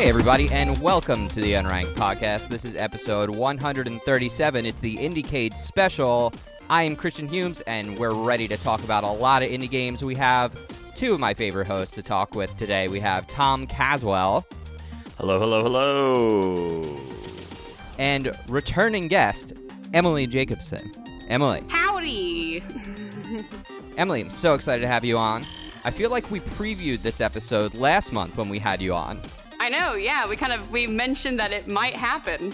Hey, everybody, and welcome to the Unranked Podcast. This is episode 137. It's the IndieCade special. I am Christian Humes, and we're ready to talk about a lot of indie games. We have two of my favorite hosts to talk with today. We have Tom Caswell Hello, hello, hello. and returning guest, Emily Jacobson. Emily, Howdy! Emily, I'm so excited to have you on. I feel like we previewed this episode last month when we had you on. I know, yeah, we kind of we mentioned that it might happen.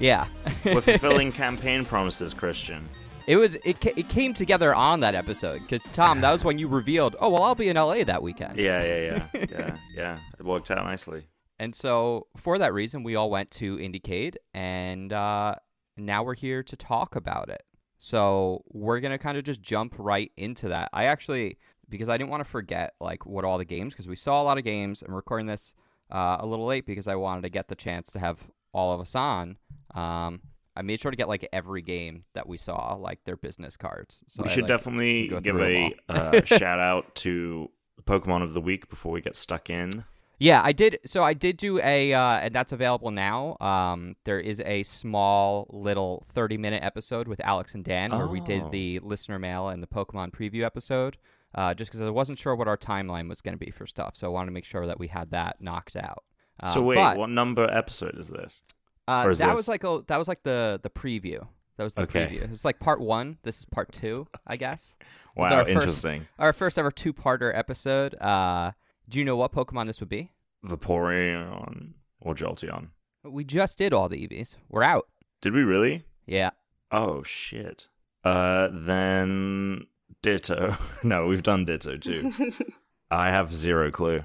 Yeah. We're fulfilling campaign promises, Christian. It was it, ca- it came together on that episode because Tom, that was when you revealed, oh well, I'll be in LA that weekend. Yeah, yeah, yeah, yeah, yeah. It worked out nicely. And so for that reason, we all went to Indiecade, and uh, now we're here to talk about it. So we're gonna kind of just jump right into that. I actually because I didn't want to forget like what all the games because we saw a lot of games. I'm recording this uh, a little late because I wanted to get the chance to have all of us on. Um, I made sure to get like every game that we saw, like their business cards. So we I, should like, definitely give a uh, shout out to Pokemon of the Week before we get stuck in. Yeah, I did. So I did do a, uh, and that's available now. Um, there is a small little thirty-minute episode with Alex and Dan where we did Oh. the listener mail and the Pokemon preview episode. Uh, just because I wasn't sure what our timeline was going to be for stuff, so I wanted to make sure that we had that knocked out. Uh, so wait, but, what number episode is this? uh, is that this- was like a that was like the the preview. That was the Okay. preview. It's like part one. This is part two, I guess. Wow, our first- interesting. Our first ever two-parter episode. Uh, do you know what Pokemon this would be? Vaporeon or Jolteon. We just did all the Eevees. We're out. Did we really? Yeah. Oh shit. Uh, then Ditto. no, we've done Ditto too. I have zero clue.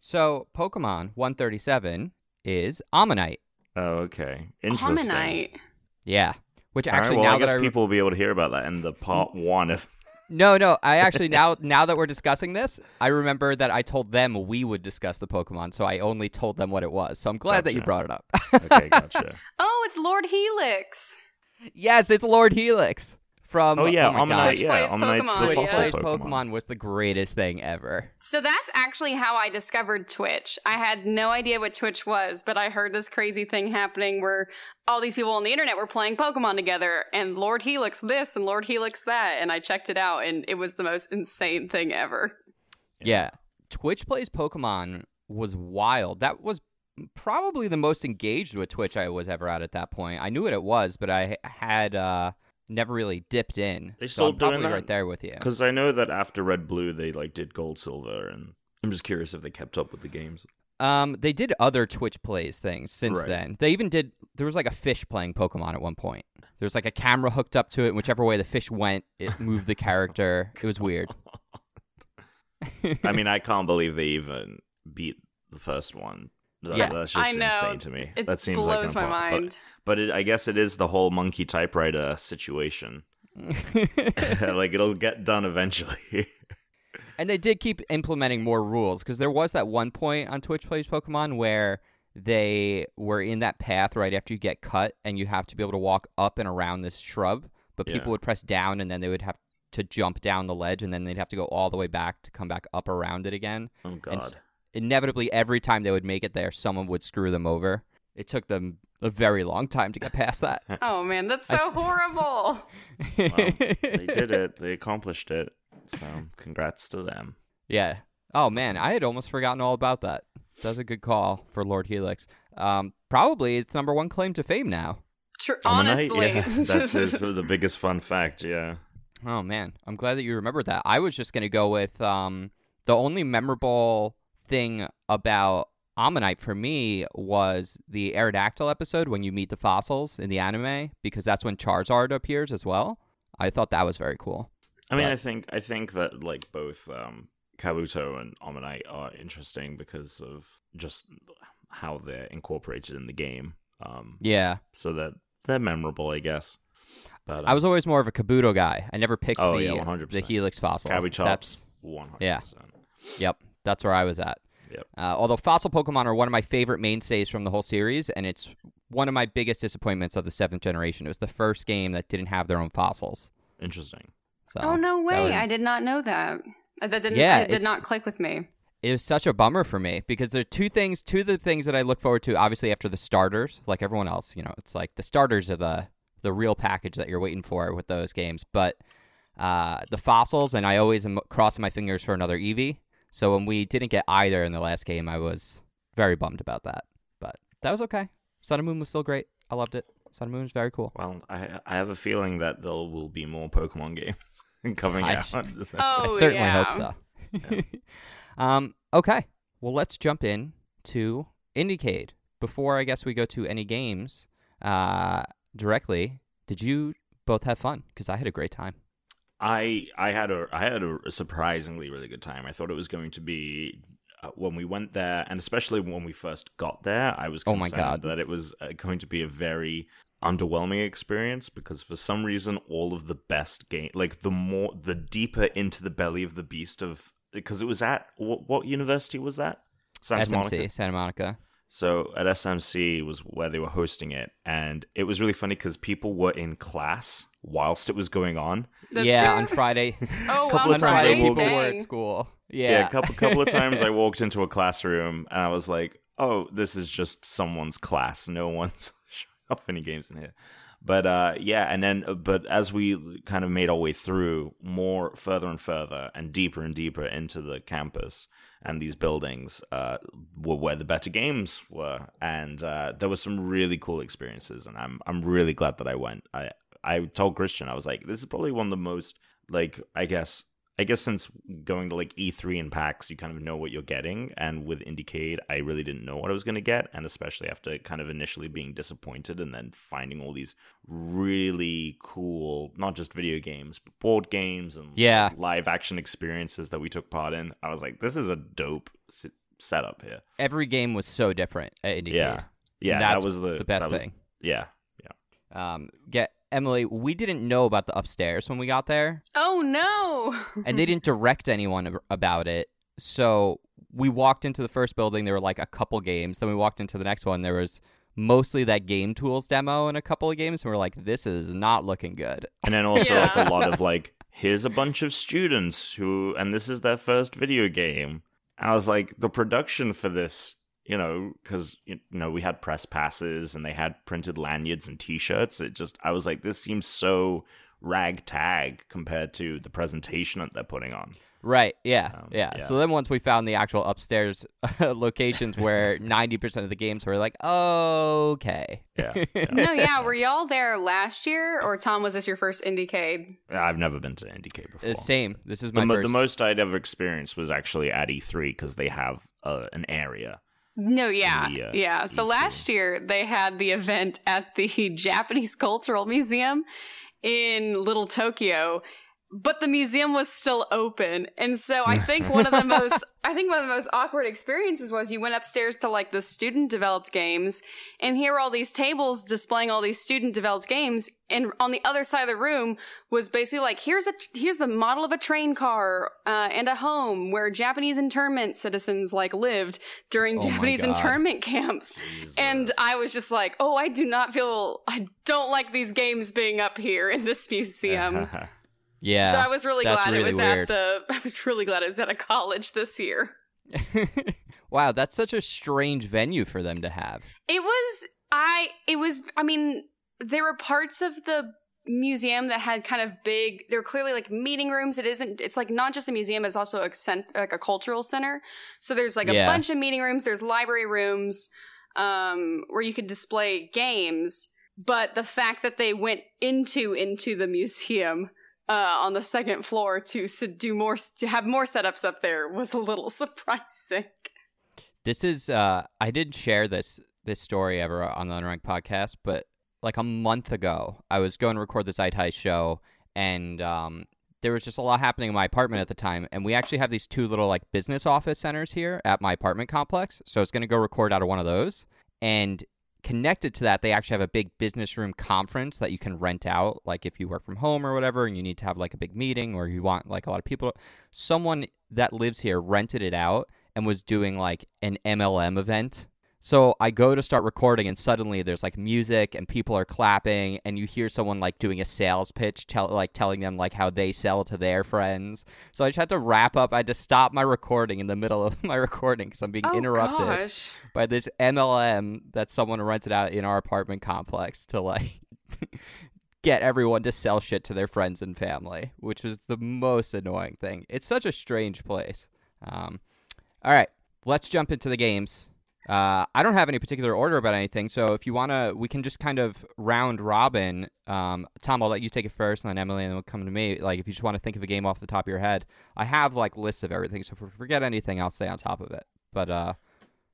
So Pokemon 137 is Omanyte. Oh, okay. Interesting. Omanyte. Yeah. Which All right, actually well, now I guess that I re- people will be able to hear about that in the part one of. no no I actually now now that we're discussing this I remember that I told them we would discuss the Pokemon so I only told them what it was so I'm glad that you brought it up. Okay, gotcha. Oh, it's Lord Helix. yes, it's Lord Helix from Oh yeah, my Omanyte. God. Yeah, plays Omanyte's Pokemon, the Twitch yeah. plays Pokemon. Pokemon was the greatest thing ever. So that's actually how I discovered Twitch. I had no idea what Twitch was, but I heard this crazy thing happening where all these people on the internet were playing Pokemon together, and Lord Helix this and Lord Helix that, and I checked it out, and it was the most insane thing ever. Yeah. Twitch plays Pokemon was wild. That was probably the most engaged with Twitch I was ever at at that point. I knew what it was, but I had uh, never really dipped in. They so still I'm probably doing that? right there with you. Because I know that after Red Blue, they like did Gold Silver, and I'm just curious if they kept up with the games. Um, they did other Twitch plays things since Right. then. They even did. There was like a fish playing Pokemon at one point. There was like a camera hooked up to it, and whichever way the fish went, it moved the character. It was weird. I mean, I can't believe they even beat the first one. That- Yeah. that's just I know. insane to me. It that seems blows like my an impo- mind. But, but it, I guess it is the whole monkey typewriter situation. like it'll get done eventually. And they did keep implementing more rules because there was that one point on Twitch Plays Pokemon where they were in that path right after you get cut and you have to be able to walk up and around this shrub, but Yeah. people would press down and then they would have to jump down the ledge and then they'd have to go all the way back to come back up around it again. oh And god. s- inevitably, every time they would make it there, someone would screw them over. It took them a very long time to get past that. Oh man, that's so horrible. Well, they did it. They accomplished it. So congrats to them. Yeah. Oh man, I had almost forgotten all about that. That's a good call for Lord Helix. Um, probably its number one claim to fame now. Tr- Omanyte? honestly, yeah, that's is the biggest fun fact. Yeah. Oh man, I'm glad that you remembered that. I was just gonna go with um, the only memorable thing about Omanyte for me was the Aerodactyl episode when you meet the fossils in the anime because that's when Charizard appears as well. I thought that was very cool. I mean, But- I think I think that like both um, Kabuto and Omanyte are interesting because of just how they're incorporated in the game. Um, Yeah, so that they're memorable, I guess. But I was always more of a Kabuto guy. I never picked Oh, the yeah, 100%. the Helix fossil. Kabutops, That's one hundred yeah. percent. Yep, that's where I was at. Yep. Uh, although fossil Pokemon are one of my favorite mainstays from the whole series, and it's one of my biggest disappointments of the seventh generation. It was the first game that didn't have their own fossils. Interesting. So oh no way! was- I did not know that. Uh, That didn't. Yeah, it did it's- not click with me. it was such a bummer for me because there are two things two of the things that I look forward to obviously after the starters like everyone else you know it's like the starters are the the real package that you're waiting for with those games but uh, the fossils and I always am crossing my fingers for another Eevee so when we didn't get either in the last game I was very bummed about that but that was okay Sun and Moon was still great I loved it Sun and Moon is very cool Well, I I have a feeling that there will be more Pokemon games coming I- out. Oh, I certainly yeah. hope so. um, okay, well, let's jump in to Indiecade. Before I guess we go to any games uh, directly, did you both have fun? Because I had a great time. I I had a I had a surprisingly really good time. I thought it was going to be uh, when we went there, and especially when we first got there. I was Oh my concerned God. that it was uh, going to be a very underwhelming experience because for some reason all of the best game like the more the deeper into the belly of the beast of because it was at what, what university was that Santa SMC, Monica? Santa Monica. So at SMC was where they were hosting it, and it was really funny because people were in class whilst it was going on. That's yeah, true. on Friday. Oh, couple wow, of on times Friday, Friday, walked- people were at school. Yeah, Yeah, a couple couple of times I walked into a classroom and I was like, "Oh, this is just someone's class. No one's showing off any games in here." But uh, yeah, and then uh, but as we kind of made our way through more further and further and deeper and deeper into the campus and these buildings uh, were where the better games were, and uh, there were some really cool experiences, and I'm I'm really glad that I went. I I told Christian I was like, this is probably one of the most like I guess I guess since going to like E3 and PAX, you kind of know what you're getting. And with Indiecade, I really didn't know what I was going to get. And especially after kind of initially being disappointed and then finding all these really cool, not just video games, but board games and Yeah. live action experiences that we took part in. I was like, this is a dope setup here. every game was so different at Indiecade. Yeah. Yeah. That was the, the best that was- thing. Yeah. Um, get Emily. We didn't know about the upstairs when we got there. Oh no! and they didn't direct anyone ab- about it. So we walked into the first building. There were like a couple games. Then we walked into the next one. There was mostly that game tools demo and a couple of games. And we're like, this is not looking good. And then also Yeah. like a lot of like, here's a bunch of students who, and this is their first video game. I was like, the production for this, you know, because you know we had press passes and they had printed lanyards and T-shirts. It just, I was like, this seems so ragtag compared to the presentation that they're putting on. Right? Yeah, Um, yeah. yeah. So then once we found the actual upstairs locations where ninety percent of the games were like, okay, Yeah, yeah. no, yeah. Were y'all there last year, or Tom? Was this your first Indiecade? I've never been to IndieCade before. Uh, same. This is my the, first. the most I'd ever experienced was actually at E3 because they have uh, an area. No, yeah, uh, yeah. So last year they had the event at the Japanese Cultural Museum in Little Tokyo, but the museum was still open. And so I think one of the most I think one of the most awkward experiences was you went upstairs to like the student developed games and here were all these tables displaying all these student developed games and on the other side of the room was basically like here's a here's the model of a train car uh, and a home where Japanese internment citizens like lived during Oh Japanese internment camps. And I was just like, oh, I do not feel, I don't like these games being up here in this museum. yeah. so I was really glad really it was weird. at the, I was really glad it was at a college this year. wow, that's such a strange venue for them to have. It was, I, it was, I mean, there were parts of the museum that had kind of big, they were clearly like meeting rooms. It isn't, it's like not just a museum, it's also a cent, like a cultural center. So there's like a bunch of meeting rooms, there's library rooms, um, where you could display games. But the fact that they went into into the museum uh, on the second floor to do more to have more setups up there was a little surprising. This is uh I didn't share this this story ever on the Unranked podcast, but like a month ago, I was going to record this iTice show and um there was just a lot happening in my apartment at the time, and we actually have these two little like business office centers here at my apartment complex. So I was gonna go record out of one of those. And connected to that, they actually have a big business room conference that you can rent out, like if you work from home or whatever, and you need to have like a big meeting or you want like a lot of people. Someone that lives here rented it out and was doing like an MLM event. So I go to start recording, and suddenly there's like music, and people are clapping, and you hear someone like doing a sales pitch, tell like telling them like how they sell to their friends. So I just had to wrap up. I had to stop my recording in the middle of my recording because I'm being Oh interrupted gosh. by this MLM that someone rented out in our apartment complex to like get everyone to sell shit to their friends and family, which was the most annoying thing. It's such a strange place. Um, all right, let's jump into the games. Uh, I don't have any particular order about anything, so if you wanna, we can just kind of round robin. Um, Tom, I'll let you take it first, and then Emily, and then we'll come to me. Like, if you just want to think of a game off the top of your head, I have like lists of everything. So if we forget anything, I'll stay on top of it. But uh,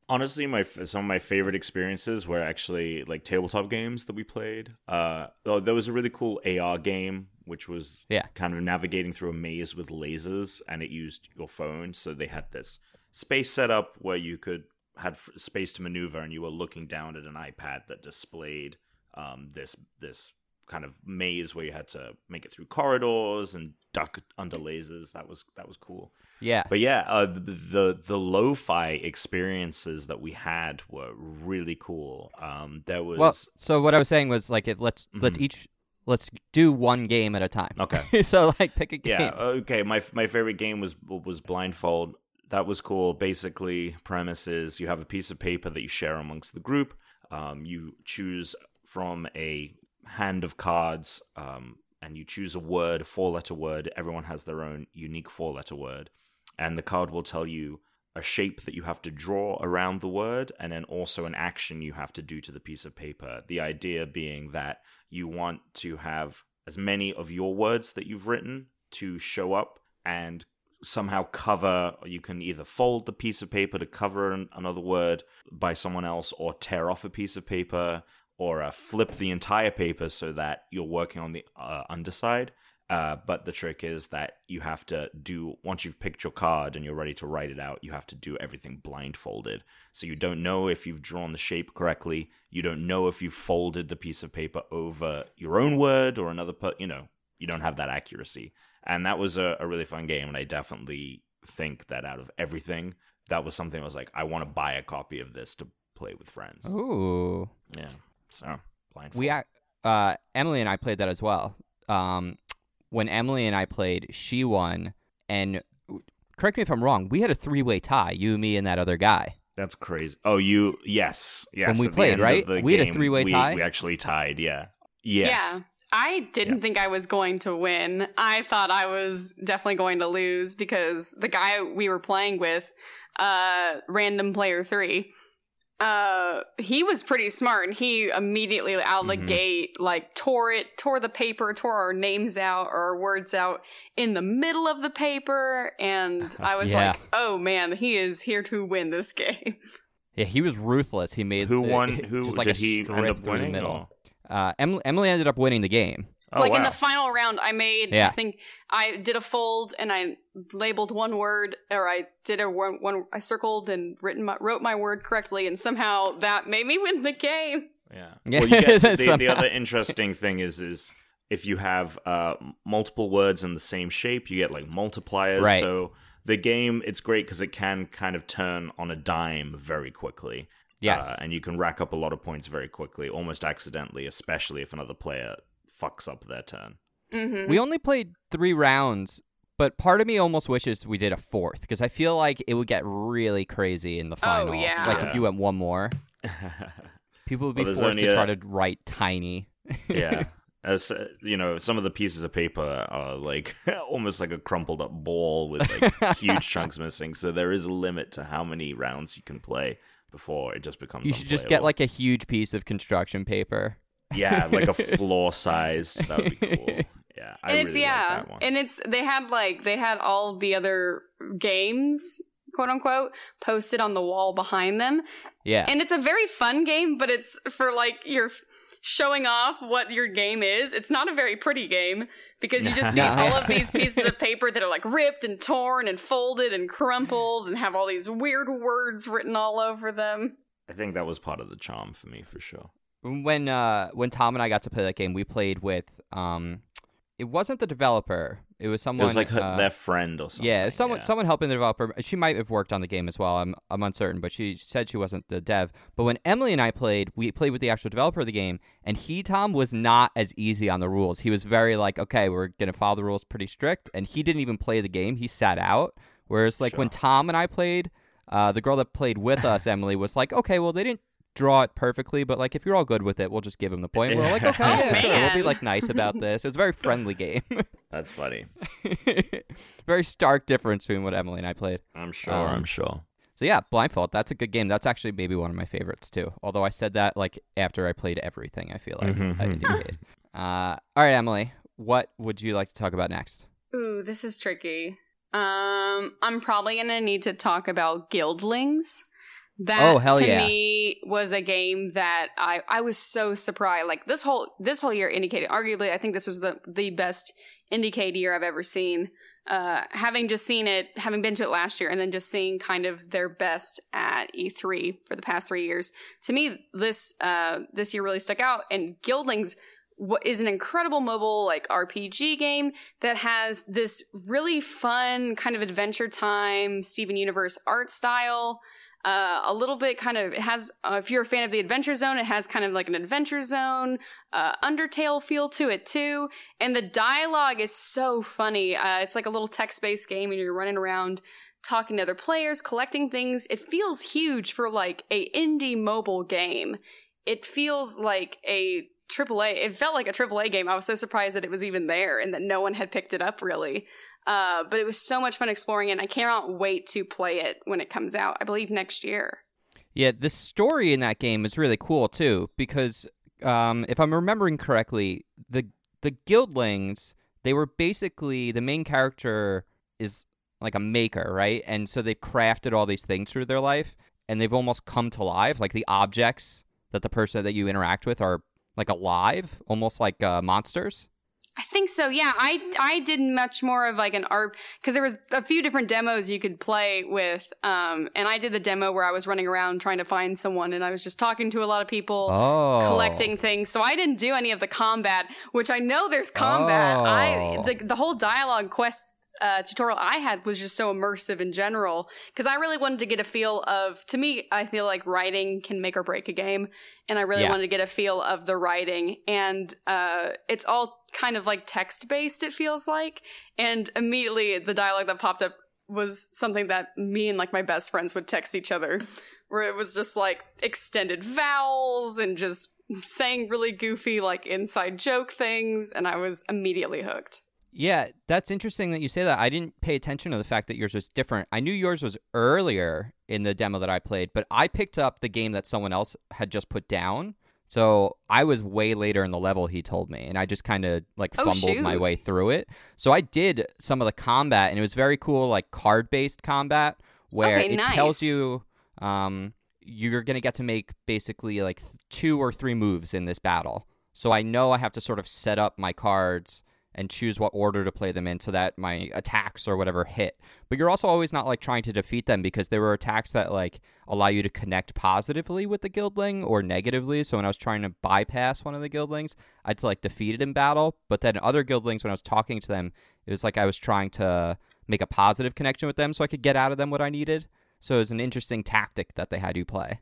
honestly my some of my favorite experiences were actually like tabletop games that we played uh oh, there was a really cool ar game which was Yeah. kind of navigating through a maze with lasers and it used your phone so they had this space set up where you could had f- space to maneuver and you were looking down at an ipad that displayed um this this kind of maze where you had to make it through corridors and duck under lasers that was that was cool yeah, but yeah, uh, the, the the lo-fi experiences that we had were really cool. Um, there was Well, so what I was saying was like, let's let's Mhm. each let's do one game at a time. okay, so like, pick a game. yeah, okay. My my favorite game was was Blindfold. That was cool. Basically, premise is you have a piece of paper that you share amongst the group. Um, you choose from a hand of cards, um, and you choose a word, a four letter word. Everyone has their own unique four letter word, and the card will tell you a shape that you have to draw around the word, and then also an action you have to do to the piece of paper. The idea being that you want to have as many of your words that you've written to show up and somehow cover you can either fold the piece of paper to cover an, another word by someone else or tear off a piece of paper or uh, flip the entire paper so that you're working on the uh, underside. Uh, but the trick is that you have to do once you've picked your card and you're ready to write it out you have to do everything blindfolded. So you don't know if you've drawn the shape correctly. You don't know if you've folded the piece of paper over your own word or another per- you know you don't have that accuracy and that was a, a really fun game and i definitely think that out of everything that was something i was like i want to buy a copy of this to play with friends Ooh, yeah so blindfold we ac- uh, Emily and I played that as well. Um, when Emily and I played, she won, and correct me if I'm wrong. We had a three way tie, you, me, and that other guy. That's crazy. Oh, you yes, yes. When we at played, right? the We had a three-way we- tie? We actually tied. Yeah. Yes. Yeah. I didn't think I was going to win. I thought I was definitely going to lose because the guy we were playing with, uh, random player three, uh, he was pretty smart and he immediately out of the Mhm. gate, like, tore it, tore the paper, tore our names out or our words out in the middle of the paper. And I was Yeah. like, oh man, he is here to win this game. Yeah, he was ruthless. He made Who won? just Who like did a he strip end up through winning? the middle. or- Uh, Emily, Emily ended up winning the game. Oh, like wow. in the final round, I made. Yeah. I think I did a fold and I labeled one word, or I did a one. one I circled and written my, wrote my word correctly, and somehow that made me win the game. yeah. Yeah, Well, you get, the, the other interesting thing is is if you have uh, multiple words in the same shape, you get like multipliers. Right. So the game, it's great because it can kind of turn on a dime very quickly. Yes. Uh, and you can rack up a lot of points very quickly, almost accidentally, especially if another player fucks up their turn. Mm-hmm. We only played three rounds, but part of me almost wishes we did a fourth because I feel like it would get really crazy in the final. yeah. Like Yeah. if you went one more, people would be Well, forced to a- try to write tiny. yeah. As uh, you know, some of the pieces of paper are like almost like a crumpled up ball with like huge chunks missing. So there is a limit to how many rounds you can play before it just becomes. You should just get like a huge piece of construction paper. yeah, like a floor sized. That would be cool. Yeah, I and really it's like yeah, that one. and it's they had like they had all the other games, quote unquote, posted on the wall behind them, Yeah. and it's a very fun game, but it's for like you're f- showing off what your game is. It's not a very pretty game because you just see No. all of these pieces of paper that are like ripped and torn and folded and crumpled and have all these weird words written all over them. I think that was part of the charm for me for sure. when uh when Tom and I got to play that game, we played with um it wasn't the developer. It was someone. It was like her, uh, their friend or something. yeah, someone yeah. someone helping the developer. She might have worked on the game as well. I'm I'm uncertain, but she said she wasn't the dev. But when Emily and I played, we played with the actual developer of the game, and he Tom was not as easy on the rules. He was very like, okay, we're gonna follow the rules pretty strict, and he didn't even play the game. He sat out. Whereas like when Tom and I played, uh, the girl that played with us, Emily, was like, okay, well they didn't draw it perfectly, but like if you're all good with it, we'll just give him the point. We're like, okay, Oh, yeah, sure, we'll be like nice about this. It was a very friendly game. That's funny. very stark difference between what Emily and I played. I'm sure. Um, I'm sure. So yeah, Blindfold, that's a good game. That's actually maybe one of my favorites too. Although I said that like after I played everything, I feel like Mhm. I indicated. Uh, all right, Emily, what would you like to talk about next? Ooh, this is tricky. Um, I'm probably gonna need to talk about Guildlings. That Oh, hell to yeah. me was a game that I I was so surprised. Like this whole this whole year IndieCade arguably I think this was the the best IndieCade year I've ever seen. Uh, having just seen it, having been to it last year, and then just seeing kind of their best at E3 for the past three years, to me this uh, this year really stuck out. And Guildlings what is an incredible mobile like RPG game that has this really fun kind of adventure time Steven Universe art style. Uh, a little bit kind of has uh, if you're a fan of the adventure zone it has kind of like an adventure zone uh, undertale feel to it too and the dialogue is so funny uh, it's like a little text-based game and you're running around talking to other players collecting things it feels huge for like a indie mobile game it feels like a AAA. It felt like a AAA game. I was so surprised that it was even there and that no one had picked it up really. Uh, but it was so much fun exploring it. And I cannot wait to play it when it comes out. I believe next year. Yeah, the story in that game is really cool too because um, if I'm remembering correctly, the the guildlings they were basically the main character is like a maker, right? And so they've crafted all these things through their life, and they've almost come to life. Like the objects that the person that you interact with are like alive, almost like uh, monsters. I think so. Yeah, I I did much more of like an art because there was a few different demos you could play with, um, and I did the demo where I was running around trying to find someone, and I was just talking to a lot of people. Oh, collecting things. So I didn't do any of the combat, which I know there's combat. I Oh. the the whole dialogue quest uh, tutorial I had was just so immersive in general because I really wanted to get a feel of. To me, I feel like writing can make or break a game, and I really Yeah. wanted to get a feel of the writing. And uh, it's all kind of like text based. It feels like, and immediately the dialogue that popped up was something that me and like my best friends would text each other where it was just like extended vowels and just saying really goofy like inside joke things and I was immediately hooked. Yeah, that's interesting that you say that. I didn't pay attention to the fact that yours was different. I knew yours was earlier in the demo that I played, but I picked up the game that someone else had just put down. So I was way later in the level, he told me, and I just kind of like Oh, fumbled my way through it. So I did some of the combat, and it was very cool, like card based combat, where Okay, it tells you um, you're going to get to make basically like two or three moves in this battle. So I know I have to sort of set up my cards and choose what order to play them in so that my attacks or whatever hit. But you're also always not like trying to defeat them because there were attacks that like allow you to connect positively with the guildling or negatively. So when I was trying to bypass one of the guildlings, I'd like defeat it in battle. But then other guildlings, when I was talking to them, it was like I was trying to make a positive connection with them so I could get out of them what I needed. So it was an interesting tactic that they had you play.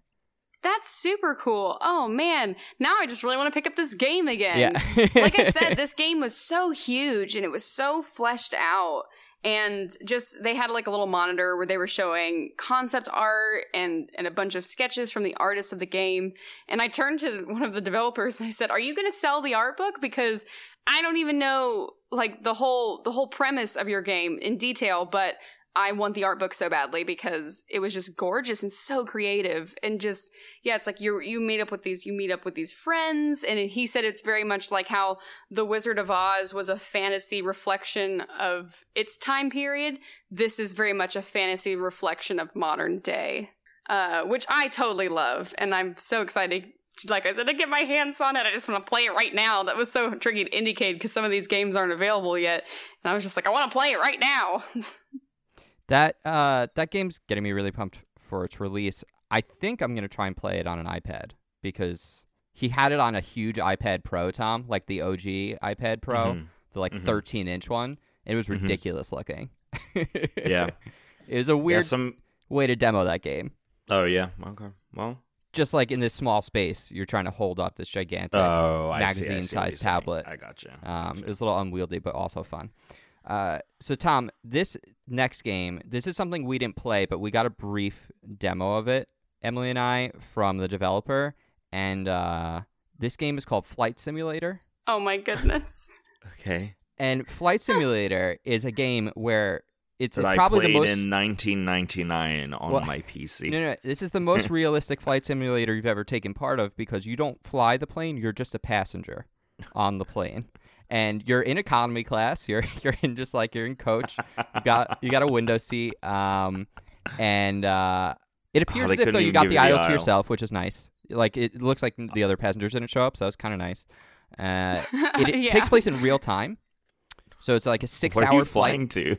That's super cool. Oh man, now I just really want to pick up this game again. Yeah. like I said, this game was so huge and it was so fleshed out. And just they had like a little monitor where they were showing concept art and and a bunch of sketches from the artists of the game. And I turned to one of the developers and I said, "Are you going to sell the art book? Because I don't even know like the whole the whole premise of your game in detail, but I want the art book so badly because it was just gorgeous and so creative and just yeah, it's like you you meet up with these you meet up with these friends and he said it's very much like how The Wizard of Oz was a fantasy reflection of its time period. This is very much a fantasy reflection of modern day. Uh, which I totally love and I'm so excited like I said, to get my hands on it. I just want to play it right now. That was so tricky to indicate because some of these games aren't available yet. And I was just like, I want to play it right now. That uh that game's getting me really pumped for its release. I think I'm gonna try and play it on an iPad because he had it on a huge iPad Pro, Tom, like the OG iPad Pro, Mhm. the like Mhm. 13 inch one. It was Mhm. ridiculous looking. Yeah. it was a Yeah, weird some. way to demo that game. Oh yeah. Okay. Well. Just like in this small space, you're trying to hold up this gigantic. Oh, I see, I see magazine-sized tablet. I gotcha. Um, it was a little unwieldy, but also fun. Uh, so Tom, this next game, this is something we didn't play, but we got a brief demo of it. Emily and I from the developer, and uh, this game is called Flight Simulator. Oh my goodness. okay. And Flight Simulator is a game where it's, That it's I probably played the most. in 1999 on Well, my PC. No, no, this is the most realistic flight simulator you've ever taken part of because you don't fly the plane; you're just a passenger on the plane, and you're in economy class. You're you're in just like you're in coach. You got you got a window seat, um, and uh, it appears they as if though you got the you the aisle to yourself, which is nice. Like it looks like the other passengers didn't show up, so it's kind of nice. Uh, it, it Yeah. takes place in real time, so it's like a Where are six-hour you flight. flying to?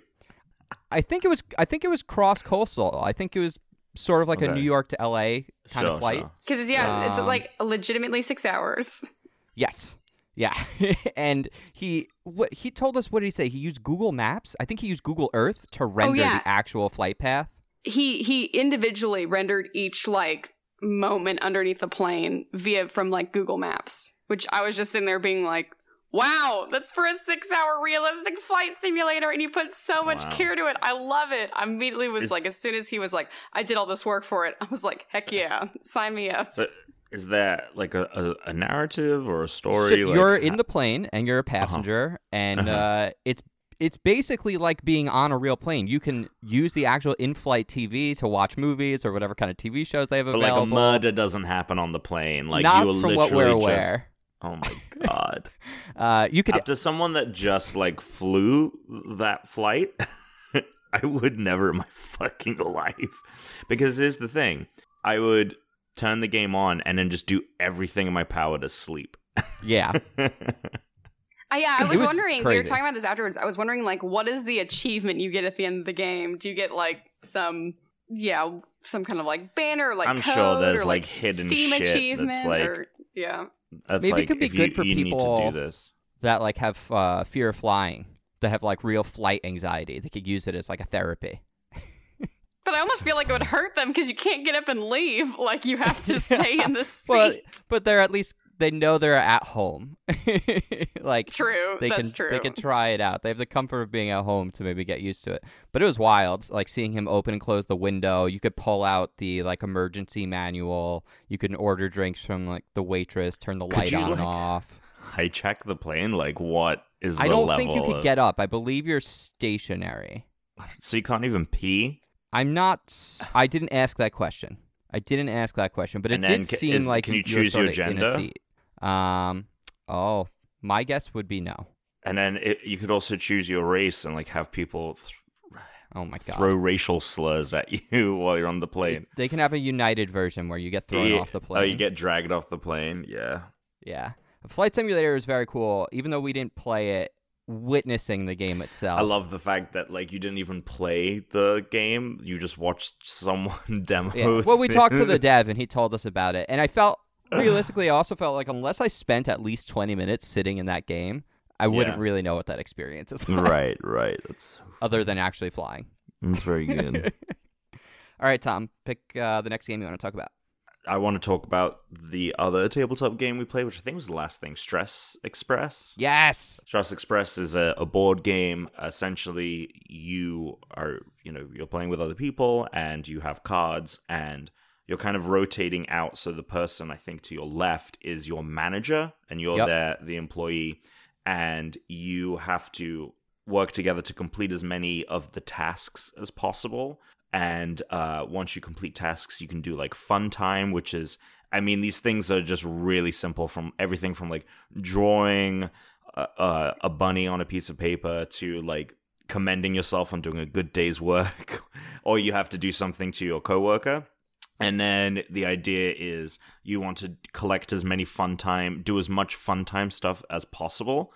I think it was I think it was cross coastal. I think it was sort of like a New York to L.A. kind Sure, of flight. sure. Because yeah, it's Um, like legitimately six hours. Yes. Yeah. and he what he told us what did he say? He used Google Maps. I think he used Google Earth to oh, render yeah. the actual flight path. He he individually rendered each like moment underneath the plane via from like Google Maps, which I was just sitting there being like, "Wow, that's for a six-hour realistic flight simulator," and you put so much Wow. care to it. I love it. I immediately was Is- like, as soon as he was like, "I did all this work for it," I was like, "Heck yeah, sign me up." So, is that like a, a, a narrative or a So story? like, you're in the plane and you're a passenger and Uh-huh. uh it's it's basically like being on a real plane. You can use the actual in-flight TV to watch movies or whatever kind of TV shows they have available. but like a murder doesn't happen on the plane. Like Not you from what we're just- aware. Oh my god! Uh, you could After someone that just like flew that flight, I would never in my fucking life. Because here's the thing: I would turn the game on and then just do everything in my power to sleep. yeah. Uh, yeah, I was, was wondering. We were talking about this afterwards. I was wondering, like, what is the achievement you get at the end of the game? Do you get like some, yeah, some kind of like banner, like I'm code, sure there's, or, like, hidden Steam shit that's, achievement, like, or yeah, That's Maybe it could be good you, for you people- to do this. that like have uh, fear of flying that have like real flight anxiety they could use it as like a therapy but I almost feel like it would hurt them because you can't get up and leave. Like you have to stay in the seat. well but they're at least they know they're at home like true, they that's can true. they can try it out they have the comfort of being at home to maybe get used to it but it was wild like seeing him open and close the window you could pull out the like emergency manual you could order drinks from like the waitress turn the Could light you, on like, and off I Hijack the plane. Like what is? i the don't level think you could of- get up i believe you're stationary So you can't even pee. I'm not. I didn't ask that question. I didn't ask that question, but it And did ca- seem is- like can you you're choose your sorta in a gender? seat. Um. Oh, my guess would be no. And then it, you could also choose your race and like have people th- Oh my god. throw racial slurs at you while you're on the plane. They can have a united version where you get thrown Yeah. off the plane. Oh, you get dragged off the plane. Yeah. yeah. Flight Simulator is very cool, even though we didn't play it. Witnessing the game itself. I love the fact that like you didn't even play the game; you just watched someone demo. Yeah. Well, we talked to the dev and he told us about it, and I felt realistically, I also felt like unless I spent at least twenty minutes sitting in that game, I wouldn't Yeah. really know what that experience is like, right, right. That's other than actually flying. that's very good. All right, Tom, pick uh, the next game you want to talk about. I want to talk about the other tabletop game we played, which I think was the last thing, Stress Express. Yes. Stress Express is a, a board game. Essentially, you are, you know, you're playing with other people and you have cards and you're kind of rotating out. So the person, I think, to your left is your manager and you're Yep. there, the employee, and you have to work together to complete as many of the tasks as possible. And uh, once you complete tasks, you can do like fun time, which is, I mean, these things are just really simple from everything from like drawing a, a, a bunny on a piece of paper to like commending yourself on doing a good day's work, or you have to do something to your coworker. And then the idea is you want to collect as many fun time, do as much fun time stuff as possible.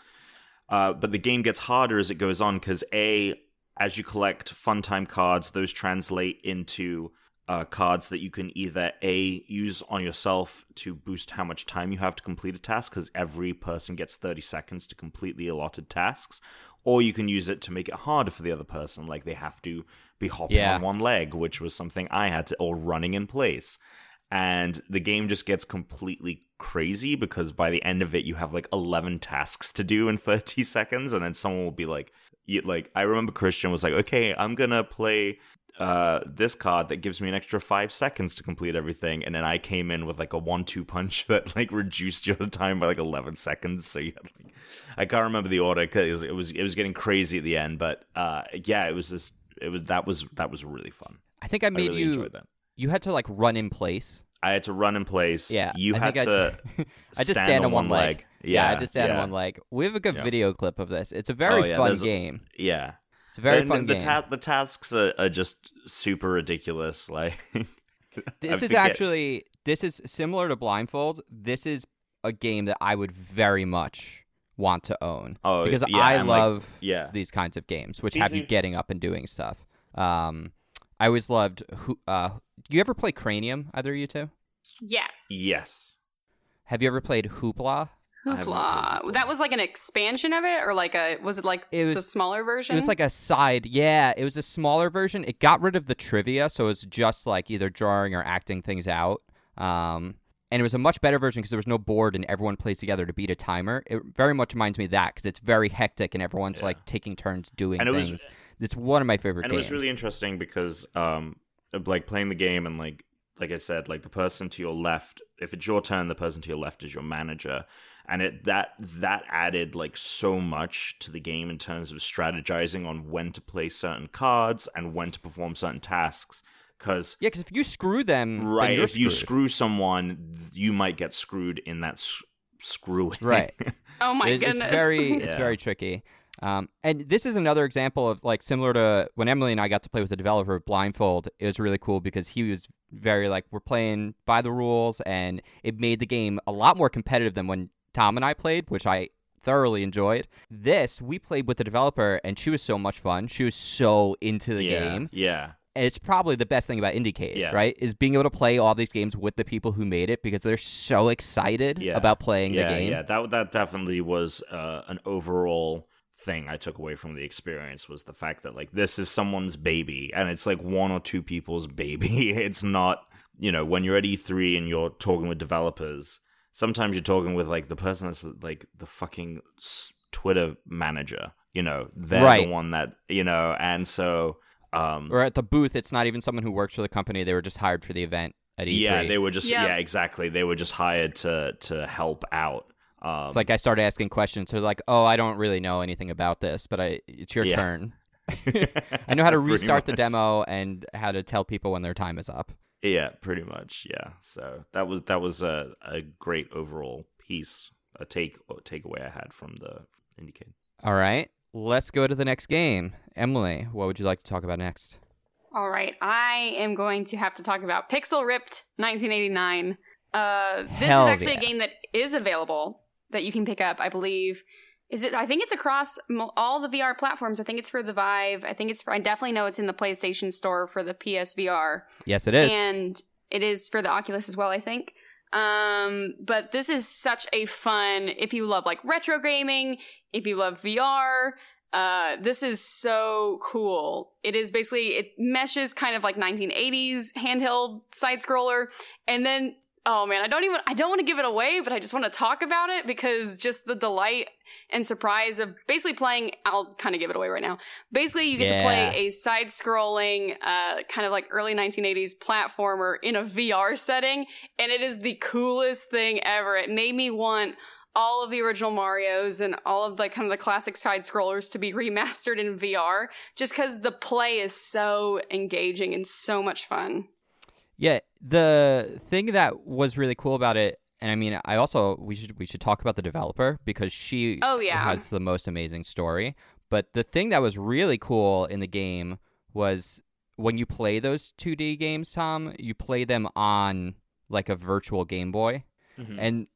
Uh, but the game gets harder as it goes on because a as you collect fun time cards, those translate into uh, cards that you can either a use on yourself to boost how much time you have to complete a task because every person gets 30 seconds to complete the allotted tasks or you can use it to make it harder for the other person like they have to be hopping Yeah. on one leg which was something i had to or running in place and the game just gets completely crazy because by the end of it you have like 11 tasks to do in 30 seconds and then someone will be like you, like i remember christian was like okay i'm gonna play uh, this card that gives me an extra five seconds to complete everything, and then I came in with like a one-two punch that like reduced your time by like eleven seconds. So you had, like, I can't remember the order because it was it was getting crazy at the end, but uh, yeah, it was just it was that was that was really fun. I think I I made really you. that. You had to like run in place. I had to run in place. Yeah, you I had to. I, I just stand, on one leg. Yeah, I just stand yeah, on one leg. We have a good Yeah. video clip of this. It's a very Oh, yeah, fun there's a- game. Yeah, It's a very And fun the game. ta- the tasks are, are just super ridiculous. Like this is actually this is similar to Blindfold. This is a game that I would very much want to own Oh, because yeah, I and, like, love yeah. these kinds of games, which have you getting up and doing stuff. Um, I always loved. Who, uh, do you ever play Cranium? Either of you two? Yes. Yes. Have you ever played Hoopla? I haven't played Hoopla. Hoopla. That was like an expansion of it, or like a was it like It the was- smaller version? It was like a side, yeah. It was a smaller version. It got rid of the trivia, so it was just like either drawing or acting things out. Um, and it was a much better version because there was no board and everyone plays together to beat a timer. It very much reminds me of that because it's very hectic and everyone's Yeah. like taking turns doing And it was- things. it's one of my favorite games. and it was really interesting because um like playing the game and like like i said like the person to your left if it's your turn the person to your left is your manager and it that that added like so much to the game in terms of strategizing on when to play certain cards and when to perform certain tasks because yeah, because if you screw them, then right you're if you screw someone you might get screwed in that s- screwing Right. oh my It- goodness. It's very, it's Yeah. very tricky. Um, and this is another example of like similar to when Emily and I got to play with the developer of Blindfold. It was really cool because he was very like we're playing by the rules, and it made the game a lot more competitive than when Tom and I played, which I thoroughly enjoyed. This we played with the developer, and she was so much fun. She was so into the yeah game. yeah And it's probably the best thing about Indiecade, Yeah. right? Is being able to play all these games with the people who made it because they're so excited Yeah. about playing yeah, the game. Yeah, that that definitely was uh, an overall thing I took away from the experience was the fact that like this is someone's baby and it's like one or two people's baby. It's not, you know, when you're at E3 and you're talking with developers, sometimes you're talking with like the person that's like the fucking Twitter manager, you know, they're Right. the one that, you know, and so um or at the booth, it's not even someone who works for the company. They were just hired for the event at E3. yeah, they were just Yeah. yeah, exactly. They were just hired to to help out. Um, it's like I started asking questions. They're like, "Oh, I don't really know anything about this, but I it's your Yeah. turn." I know how to restart the demo and how to tell people when their time is up. Yeah, pretty much. Yeah. So that was that was a, a great overall piece, a take a takeaway I had from the Indiecade. All right, let's go to the next game. Emily, what would you like to talk about next? All right, I am going to have to talk about Pixel Ripped 1989. Uh, this Hell is actually yeah. a game that is available that you can pick up. I believe. Is it? I think it's across all the VR platforms. I think it's for the Vive. I think it's for. I definitely know it's in the PlayStation Store for the PSVR, Yes, it is. and it is for the Oculus as well. I think. Um, but this is such a fun. If you love like retro gaming, if you love VR, uh, this is so cool. It is basically it meshes kind of like 1980s handheld side scroller, and then oh man, I don't even I don't want to give it away, but I just want to talk about it because just the delight and surprise of basically playing. I'll kind of give it away right now. Basically, you get to play a side scrolling, uh, kind of like early 1980s platformer in a VR setting, and it is the coolest thing ever. It made me want all of the original Mario's and all of the kind of the classic side scrollers to be remastered in VR just because the play is so engaging and so much fun. Yeah, the thing that was really cool about it, and I mean, I also we should we should talk about the developer because she Oh, yeah. has the most amazing story. But the thing that was really cool in the game was when you play those 2D games, Tom, you play them on like a virtual Game Boy. Mm-hmm. And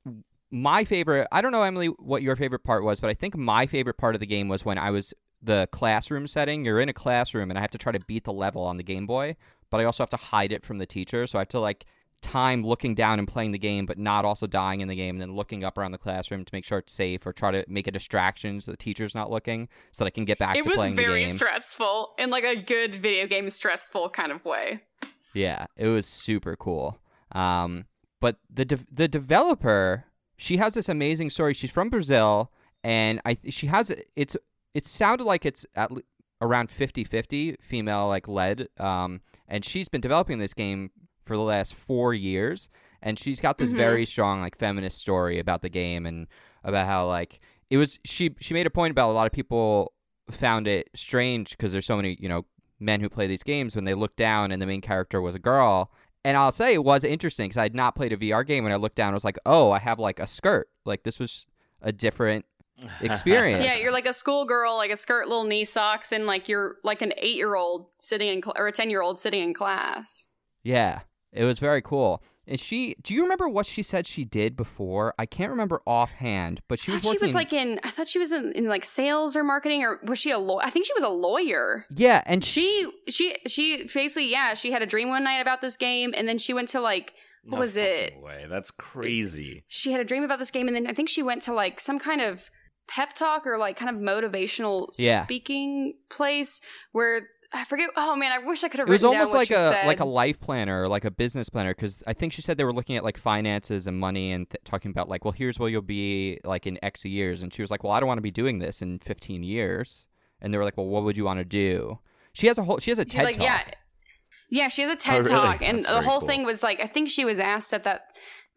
my favorite, I don't know, Emily, what your favorite part was, but I think my favorite part of the game was when I was the classroom setting. You're in a classroom, and I have to try to beat the level on the Game Boy. but I also have to hide it from the teacher. So I have to like time looking down and playing the game, but not also dying in the game, and then looking up around the classroom to make sure it's safe or try to make a distraction so the teacher's not looking so that I can get back It to was playing the very stressful in like a good video game stressful kind of way. Yeah, it was super cool. Um, but the de- the developer, she has this amazing story. She's from Brazil, and I she has it's it sounded like it's at le- around 50-50 female like led. Um, and she's been developing this game for the last four years, and she's got this Mhm. very strong like feminist story about the game and about how like it was she she made a point about a lot of people found it strange because there's so many you know men who play these games when they look down and the main character was a girl. And I'll say it was interesting because I had not played a VR game. When I looked down, I was like, oh, I have like a skirt. Like this was a different experience. Yeah, you're like a schoolgirl, like a skirt, little knee socks, and like you're like an eight year old sitting in cl- or a ten year old sitting in class. Yeah, it was very cool. And she, do you remember what she said she did before? I can't remember offhand, but she was thought she was like in. I thought she was in, in like sales or marketing, or was she a lawyer? I think she was a lawyer. yeah, and she, She she she basically yeah. She had a dream one night about this game, and then she went to like what No was it? Way. That's crazy. she had a dream about this game and then I think she went to like some kind of pep talk or like kind of motivational Yeah. speaking place where I forget. Oh man, I wish I could have read it It was written down almost like a said. like a life planner or like a business planner because I think she said they were looking at like finances and money and th- talking about like, well, here's where you'll be like in X years, and she was like, well, I don't want to be doing this in 15 years, and they were like, well, what would you want to do? She has a whole she has a She's TED like, talk. yeah, yeah. She has a oh, TED really? talk, and That's the whole cool. thing was like, I think she was asked at that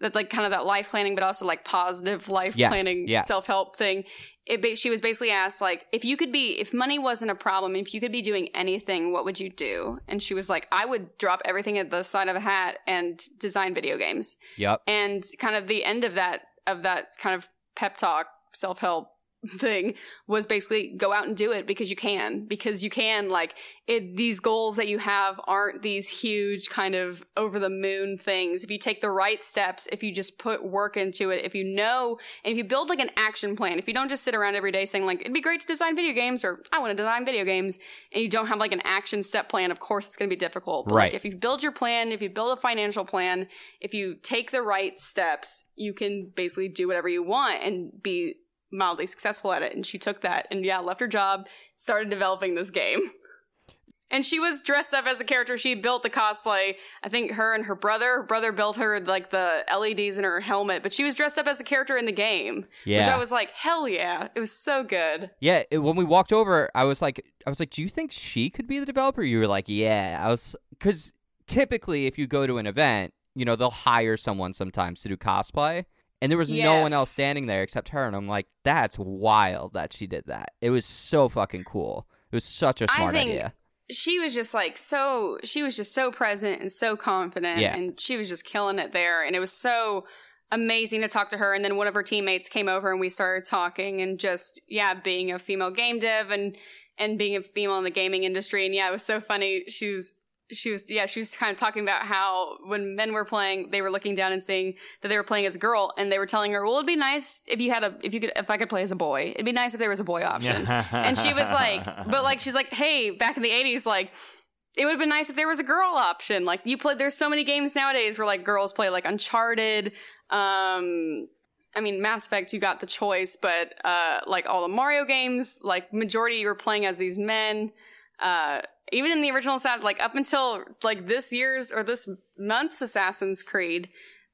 that like kind of that life planning, but also like positive life Yes, planning, yes. self help thing. It ba- she was basically asked like, if you could be, if money wasn't a problem, if you could be doing anything, what would you do? And she was like, I would drop everything at the side of a hat and design video games. Yep. and kind of the end of that of that kind of pep talk self-help thing was basically go out and do it because you can because you can like it these goals that you have aren't these huge kind of over the moon things if you take the right steps if you just put work into it if you know and if you build like an action plan if you don't just sit around every day saying like it'd be great to design video games or i want to design video games and you don't have like an action step plan of course it's going to be difficult but Right. like if you build your plan if you build a financial plan if you take the right steps, you can basically do whatever you want and be mildly successful at it. And she took that and yeah, left her job, started developing this game. And she was dressed up as a character. She built the cosplay. I think her and her brother, her brother built her like the LEDs in her helmet, but she was dressed up as the character in the game. Yeah. Which I was like, hell yeah. It was so good. Yeah, it, when we walked over, I was like, I was like, do you think she could be the developer? You were like, yeah. I was because typically, if you go to an event, you know they'll hire someone sometimes to do cosplay, and there was no one else standing there except her, and I'm like, that's wild that she did that. It was so fucking cool. It was such a smart idea. she was just like so she was just so present and so confident Yeah. and she was just killing it there and it was so amazing to talk to her and then one of her teammates came over and we started talking and just yeah being a female game dev and and being a female in the gaming industry and yeah it was so funny she was she was yeah she was kind of talking about how when men were playing they were looking down and seeing that they were playing as a girl and they were telling her well it'd be nice if you had a if you could if i could play as a boy it'd be nice if there was a boy option and she was like, but like, she's like, hey, back in the 80s, like, it would have been nice if there was a girl option. Like, you played there's so many games nowadays where like girls play like Uncharted. Um, I mean, Mass Effect, you got the choice, but uh, like all the Mario games, like, majority you were playing as these men. Uh, even in the original like up until like this year's or this month's Assassin's Creed,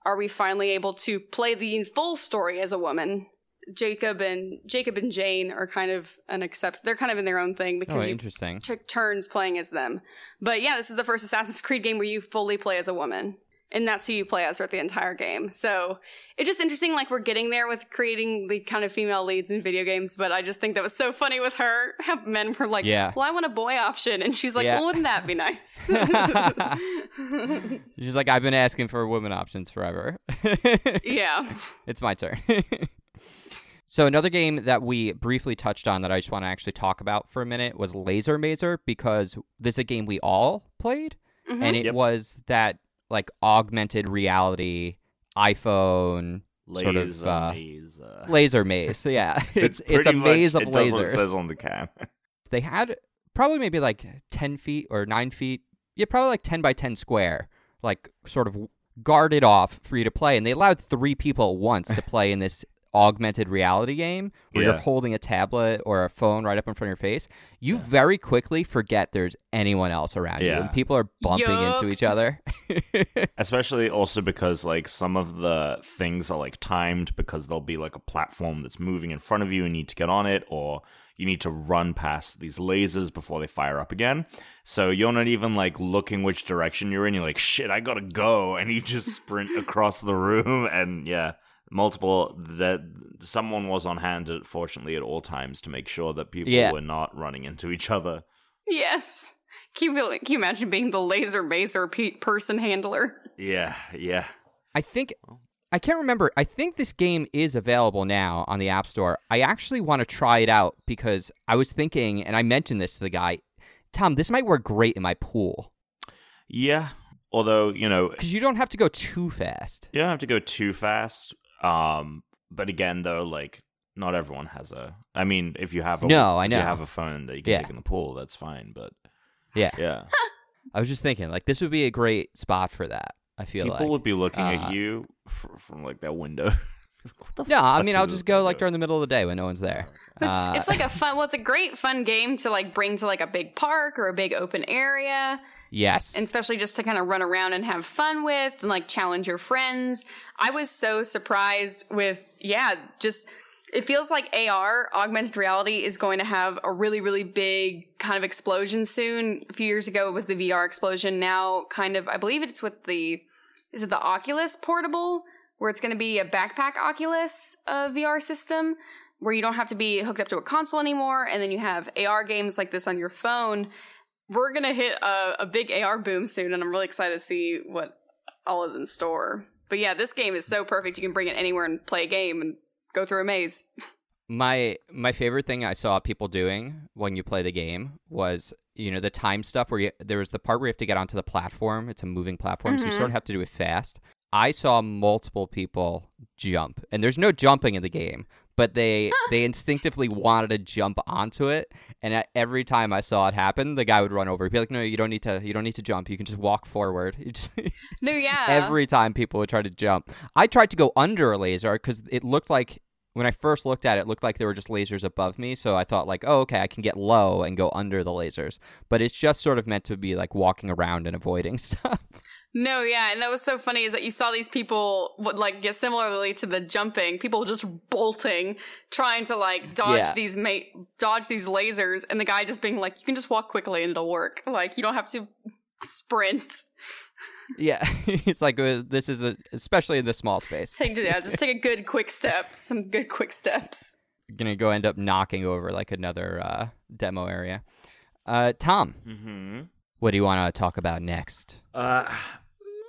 are we finally able to play the full story as a woman? Jacob and Jacob and Jane are kind of an accept. They're kind of in their own thing Oh, because you interesting. took turns playing as them. But yeah, this is the first Assassin's Creed game where you fully play as a woman, and that's who you play as throughout the entire game. So it's just interesting. Like we're getting there with creating the kind of female leads in video games. But I just think that was so funny with her. How men were like, Yeah. "Well, I want a boy option," and she's like, Yeah. "Well, wouldn't that be nice?" She's like, I've been asking for women options forever. yeah. it's my turn. so another game that we briefly touched on that I just want to actually talk about for a minute was Laser Mazer because this is a game we all played, Mhm. and it Yep. was that like augmented reality iPhone sort of, Laser uh, maze, uh, laser maze. So yeah, it's it's, pretty a maze much- of it does what it lasers. says on the can. they had probably maybe like 10 feet or 9 feet yeah, probably like 10 by 10 square, like sort of guarded off for you to play. And they allowed three people at once to play in this augmented reality game where you're holding a tablet or a phone right up in front of your face. You very quickly forget there's anyone else around you, and people are bumping into each other. Especially also because like some of the things are like timed because there'll be like a platform that's moving in front of you and you need to get on it or you need to run past these lasers before they fire up again. So you're not even like looking which direction you're in. You're like, shit, I gotta go, and you just sprint across the room. And yeah, multiple that someone was on hand, fortunately, at all times to make sure that people Yeah. were not running into each other. Yes. Can you, can you imagine being the laser mazer pe- person handler? Yeah, yeah. I think I can't remember. I think this game is available now on the App Store. I actually want to try it out because I was thinking, and I mentioned this to the guy, Tom. This might work great in my pool Yeah. Although, you know, because you don't have to go too fast. You don't have to go too fast. Um, but again, though, like not everyone has a. I mean, if you have a No, I if know. you have a phone that you can Yeah. take in the pool, that's fine. But Yeah, yeah, I was just thinking, like this would be a great spot for that. I feel like people like. would be looking Uh, at you fr- from like that window. What no, I mean I'll just go like during the middle of the day when no one's there. It's, Uh, it's like a fun, well, it's a great fun game to like bring to like a big park or a big open area. Yes, and especially just to kind of run around and have fun with and like challenge your friends. I was so surprised with, yeah, just it feels like AR, augmented reality, is going to have a really, really big kind of explosion soon. A few years ago, it was the VR explosion. Now, kind of, I believe it's with the, is it the Oculus portable, where it's going to be a backpack Oculus uh, VR system where you don't have to be hooked up to a console anymore, and then you have AR games like this on your phone we're gonna hit a, a big AR boom soon, and I'm really excited to see what all is in store. But yeah, this game is so perfect. You can bring it anywhere and play a game and go through a maze. my my favorite thing I saw people doing when you play the game was you know the time stuff where you, there was the part where you have to get onto the platform. It's a moving platform, so you sort mm-hmm. of have to do it fast. I saw multiple people jump, and there's no jumping in the game, but they they instinctively wanted to jump onto it. And every time I saw it happen, the guy would run over. He'd be like, "No, you don't need to. You don't need to jump. You can just walk forward." Just- No, yeah. Every time people would try to jump, I tried to go under a laser because it looked like when I first looked at it, it looked like there were just lasers above me. So I thought like, oh, okay, I can get low and go under the lasers. But it's just sort of meant to be like walking around and avoiding stuff. No, yeah, and that was so funny is that you saw these people would like get similarly to the jumping, people just bolting, trying to like dodge Yeah. these ma- dodge these lasers, and the guy just being like, "You can just walk quickly and it'll work. Like you don't have to sprint. yeah, it's like uh, this is a, especially in this small space. Take yeah, just take a good quick step, some good quick steps." You're gonna go end up knocking over like another uh, demo area. Uh, Tom, Mm-hmm. what do you want to talk about next? Uh,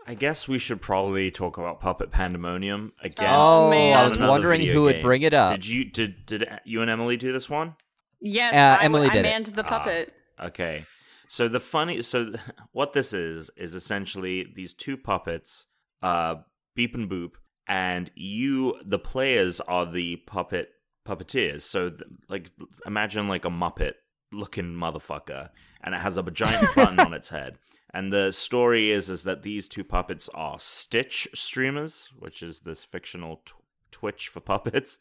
I guess we should probably talk about Puppet Pandemonium again. Oh, man. I was wondering video who would game. bring it up. Did you did did you and Emily do this one? Yes, Uh, I, Emily I did it. manned the Ah. puppet. Okay. So the funny so th- what this is is essentially these two puppets, uh Beep and Boop, and you the players are the puppet puppeteers. So th- like imagine like a muppet looking motherfucker and it has a giant button on its head. And the story is is that these two puppets are Stitch streamers, which is this fictional tw- Twitch for puppets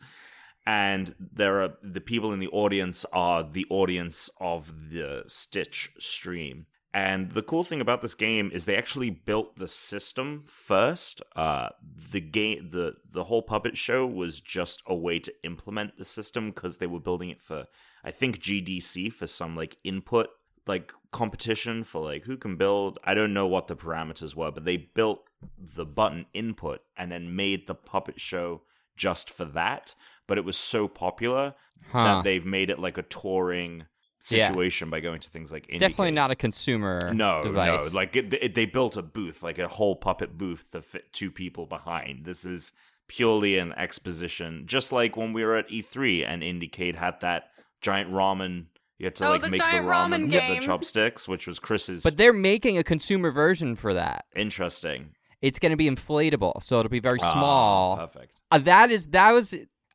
and there are the people in the audience are the audience of the Stitch stream. And the cool thing about this game is they actually built the system first. Uh, the game, the the whole puppet show was just a way to implement the system because they were building it for, I think GDC for some like input like competition for like who can build. I don't know what the parameters were, but they built the button input and then made the puppet show just for that. But it was so popular Huh. that they've made it like a touring Yeah. situation by going to things like IndieCade. Definitely not a consumer no device. no like it, it- they built a booth like a whole puppet booth to fit two people behind this is purely an exposition just like when we were at e3 and IndieCade had that giant ramen you had to Oh, like the make the giant ramen ramen with the chopsticks which was chris's but they're making a consumer version for that. interesting It's going to be inflatable, so it'll be very Ah, small. perfect Uh, that is that was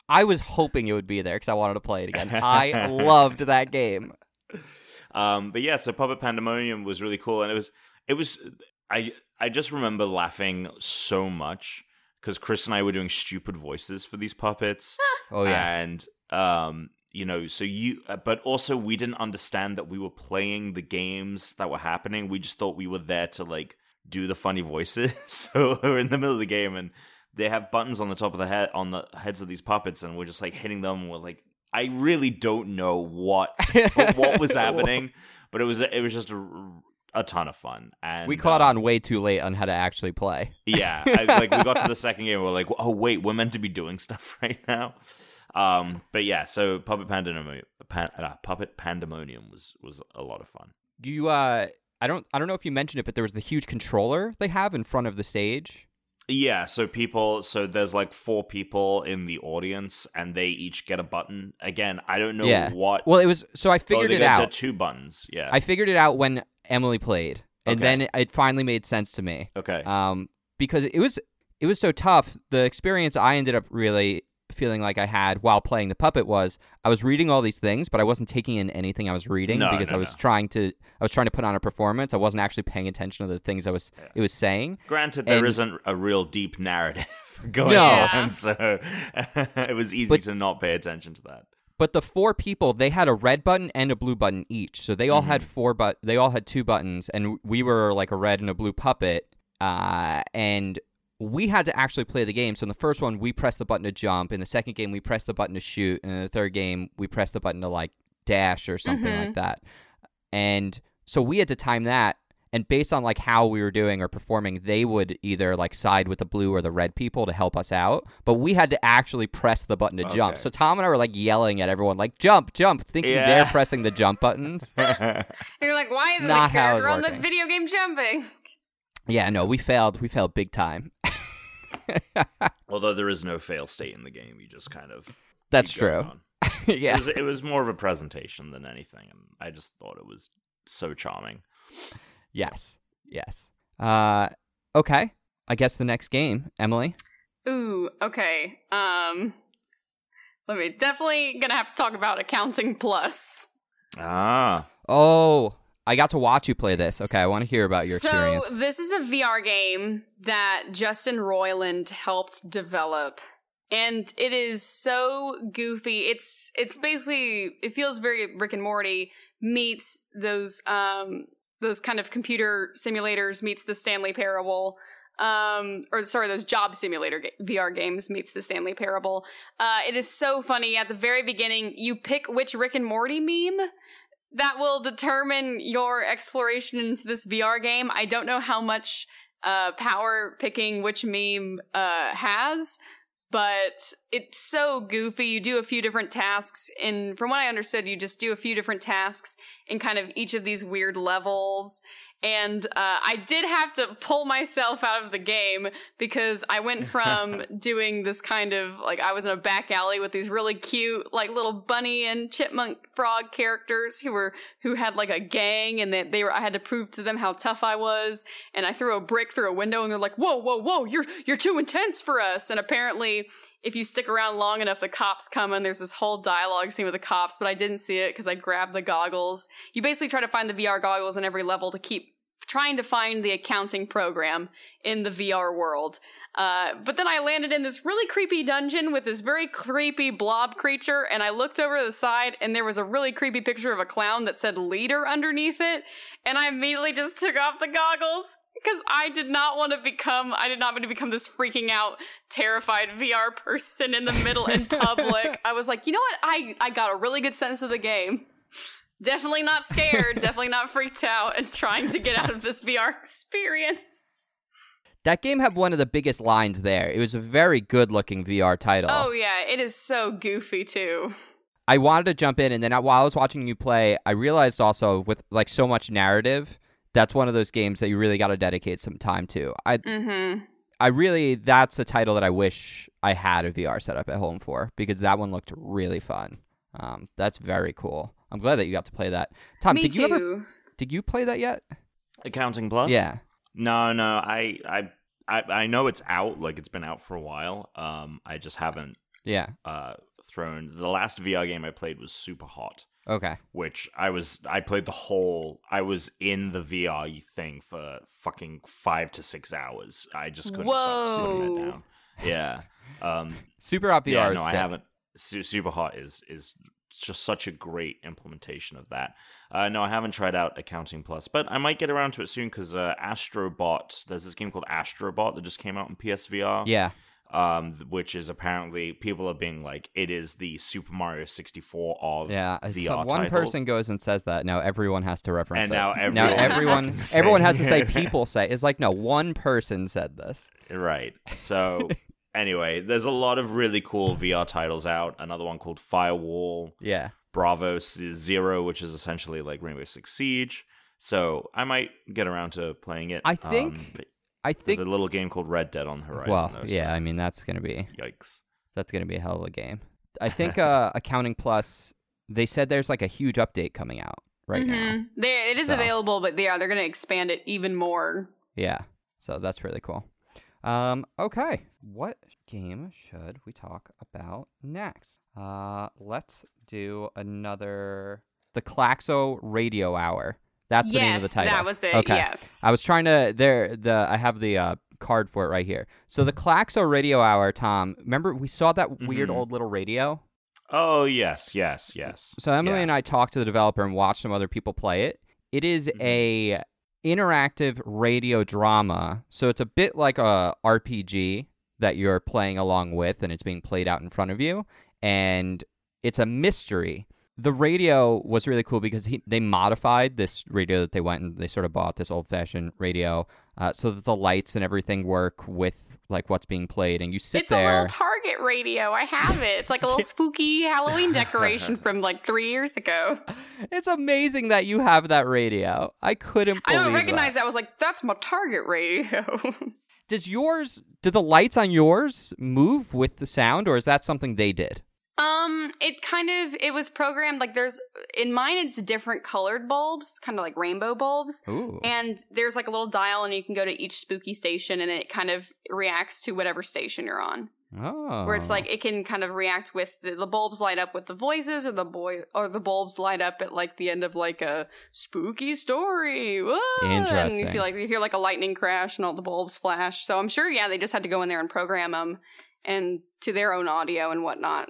I was hoping it would be there because I wanted to play it again. I loved that game. Um, but yeah, so Puppet Pandemonium was really cool, and it was it was I I just remember laughing so much because Chris and I were doing stupid voices for these puppets. Oh yeah. and um you know so you uh, but also we didn't understand that we were playing the games that were happening we just thought we were there to like do the funny voices so we're in the middle of the game and they have buttons on the top of the head on the heads of these puppets and we're just like hitting them and we're like i really don't know what what was happening but it was it was just a, a ton of fun and we caught um, on way too late on how to actually play. yeah, I, like we got to the second game, we are like, oh wait, we're meant to be doing stuff right now. Um, but yeah, so Puppet Pandemonium, Pan, uh, Puppet Pandemonium was was a lot of fun. You uh I don't I don't know if you mentioned it, but there was the huge controller they have in front of the stage. Yeah, so people, so there's like four people in the audience, and they each get a button. Again, I don't know Yeah. what. Well, it was so I oh, figured they it out. two buttons. Yeah. I figured it out when Emily played, and Okay. then it finally made sense to me. okay. Um, because it was it was so tough. The experience I ended up really feeling like I had while playing the puppet was I was reading all these things, but I wasn't taking in anything I was reading No, because no, I was no. trying to I was trying to put on a performance. I wasn't actually paying attention to the things I was Yeah. it was saying. Granted, there and- not a real deep narrative going No. on, so it was easy But- to not pay attention to that. But the four people, they had a red button and a blue button each. So they all had four but they all had two buttons and we were like a red and a blue puppet. Uh and we had to actually play the game. So in the first one we pressed the button to jump, in the second game we pressed the button to shoot, and in the third game we pressed the button to like dash or something Mhm. like that. And so we had to time that and based on like how we were doing or performing, they would either like side with the blue or the red people to help us out. But we had to actually press the button to jump. So Tom and I were like yelling at everyone, like jump, jump, thinking Yeah. they're pressing the jump buttons. And you're like, why isn't Not the how it's character on the video game jumping? Yeah, no, we failed. We failed big time. Although there is no fail state in the game, you just kind of That's true. yeah. It was it was more of a presentation than anything, and I just thought it was so charming. Yes. Yes. Uh okay. I guess the next game, Emily. Ooh, okay. Um, let me definitely gonna have to talk about accounting plus. Ah, Oh, I got to watch you play this. Okay, I want to hear about your so experience. this is a VR game that Justin Roiland helped develop. And it is so goofy. It's it's basically it feels very Rick and Morty meets those um those kind of computer simulators meets the Stanley Parable. Um, or sorry, those job simulator ga- VR games meets the Stanley Parable. Uh, it is so funny. At the very beginning, you pick which Rick and Morty meme that will determine your exploration into this VR game. I don't know how much uh, power picking which meme uh, has, but it's so goofy. You do a few different tasks, and from what I understood, you just do a few different tasks in kind of each of these weird levels. And uh, I did have to pull myself out of the game because I went from doing this kind of like I was in a back alley with these really cute like little bunny and chipmunk frog characters who were who had like a gang and that they were I had to prove to them how tough I was. And I threw a brick through a window and they're like whoa whoa whoa you're you're too intense for us. And apparently if you stick around long enough the cops come and there's this whole dialogue scene with the cops but I didn't see it because I grabbed the goggles you basically try to find the VR goggles in every level to keep trying to find the accounting program in the VR world. Uh, but then I landed in this really creepy dungeon with this very creepy blob creature, and I looked over the side, and there was a really creepy picture of a clown that said leader underneath it, and I immediately just took off the goggles. Because I did not want to become, I did not want to become this freaking out, terrified VR person in the middle in public. I was like, you know what? I, I got a really good sense of the game definitely not scared, definitely not freaked out, and trying to get out of this VR experience. that game had one of the biggest lines there. It was a very good looking VR title. Oh yeah, it is so goofy too. I wanted to jump in, and then while I was watching you play, I realized also with like so much narrative, that's one of those games that you really got to dedicate some time to. I Mm-hmm. I really that's a title that I wish I had a VR setup at home for because that one looked really fun. Um, that's very cool. I'm glad that you got to play that. Tom, Me did too. you ever did you play that yet? accounting plus. Yeah. No, no, I, I, I, I know it's out. Like it's been out for a while. Um, I just haven't Yeah. uh thrown. The last VR game I played was Super Hot. Okay. which I was I played the whole I was in the VR thing for fucking five to six hours. I just couldn't stop sitting Whoa. there down. Yeah. Um Super Hot VR yeah, no, I haven't Su- Super Hot is is just such a great implementation of that. Uh, no, I haven't tried out Accounting Plus, but I might get around to it soon because uh, Astrobot. There's this game called Astrobot that just came out in PSVR Yeah. Um, which is apparently people are being like it is the Super Mario 64 of Yeah. VR So one titles. person goes and says that. Now everyone has to reference And it. now now everyone everyone fucking saying everyone has to say people say. It's like no, one person said this. right. So anyway, there's a lot of really cool VR titles out. Another one called Firewall, Yeah. Bravo Zero, which is essentially like Rainbow Six Siege. So I might get around to playing it. I think- Um, but I there's think a little game called Red Dead on the horizon. well, though, yeah, so I mean that's going to be yikes. that's going to be a hell of a game. I think uh Accounting Plus they said there's like a huge update coming out right now. Mhm. There, it is So. available, but yeah, they're going to expand it even more. Yeah. So that's really cool. Um, okay. What game should we talk about next? Uh, let's do another the Claxo Radio Hour. That's the yes, name of the title. that was it. Okay. Yes. I was trying to there the I have the uh, card for it right here. So the Claxo Radio Hour, Tom. Remember we saw that weird Mhm. old little radio. Oh yes, yes, yes. So Emily Yeah. and I talked to the developer and watched some other people play it. It is Mhm. a interactive radio drama. So it's a bit like a RPG that you're playing along with and it's being played out in front of you and it's a mystery. The radio was really cool because he, they modified this radio that they went and they sort of bought this old-fashioned radio uh, so that the lights and everything work with like what's being played and you sit there. it's a little Target radio. I have it. It's like a little spooky Halloween decoration from like three years ago. It's amazing that you have that radio. I couldn't I don't recognize that. that. I was like, that's my Target radio. Does yours do the lights on yours move with the sound or is that something they did? Um, it kind of it was programmed like there's in mine it's different colored bulbs. It's kind of like rainbow bulbs. Ooh. And there's like a little dial, and you can go to each spooky station, and it kind of reacts to whatever station you're on. oh. Where it's like it can kind of react with the, the bulbs light up with the voices, or the boy, or the bulbs light up at like the end of like a spooky story. Whoa! And you see like you hear like a lightning crash, and all the bulbs flash. So I'm sure, yeah, they just had to go in there and program them and to their own audio and whatnot.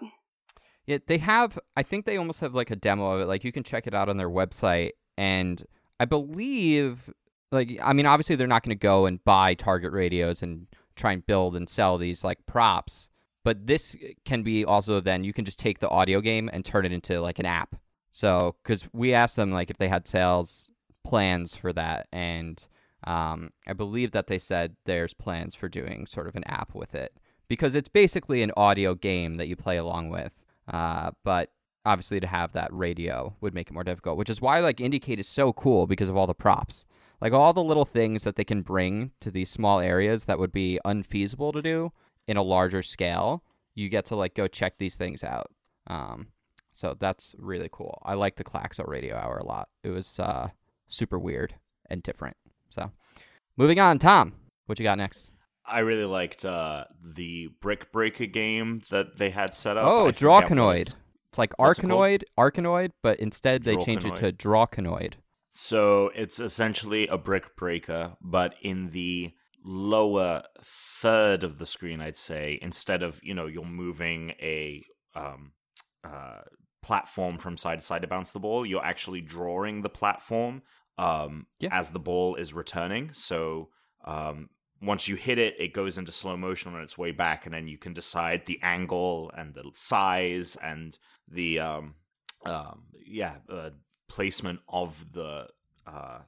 Yeah, they have. I think they almost have like a demo of it. Like you can check it out on their website, and I believe, like, I mean, obviously they're not going to go and buy Target radios and try and build and sell these like props. But this can be also then you can just take the audio game and turn it into like an app. So, because we asked them like if they had sales plans for that, and um, I believe that they said there's plans for doing sort of an app with it because it's basically an audio game that you play along with. Uh, but obviously, to have that radio would make it more difficult, which is why like IndieCade is so cool because of all the props, like all the little things that they can bring to these small areas that would be unfeasible to do in a larger scale. You get to like go check these things out. Um, so that's really cool. I like the Claxo Radio Hour a lot. It was uh, super weird and different. So, moving on, Tom, what you got next? I really liked uh, the Brick Breaker game that they had set up. Oh, Drawkanoid. it's- like What's it called? Arkanoid, Arkanoid, but instead they changed it to Drawkanoid. So it's essentially a brick breaker, but in the lower third of the screen, I'd say, instead of you know you're moving a um, uh, platform from side to side to bounce the ball, you're actually drawing the platform um, Yeah. as the ball is returning. So um, once you hit it, it goes into slow motion on its way back, and then you can decide the angle and the size and the um, um, yeah uh, placement of the uh,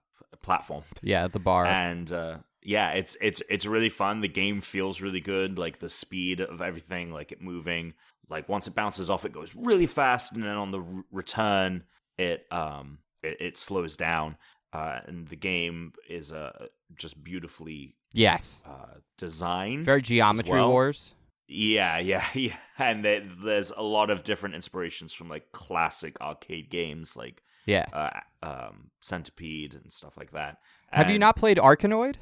platform. Yeah, the bar. And uh, yeah, it's it's it's really fun. The game feels really good. Like the speed of everything, like it moving. Like once it bounces off, it goes really fast, and then on the r- return, it um it, it slows down. Uh, and the game is uh just beautifully yes. uh, designed. Very Geometry well. Wars. Yeah, yeah, yeah. And there- there's a lot of different inspirations from like classic arcade games like Yeah. uh, um, Centipede and stuff like that. Have you not played Arkanoid?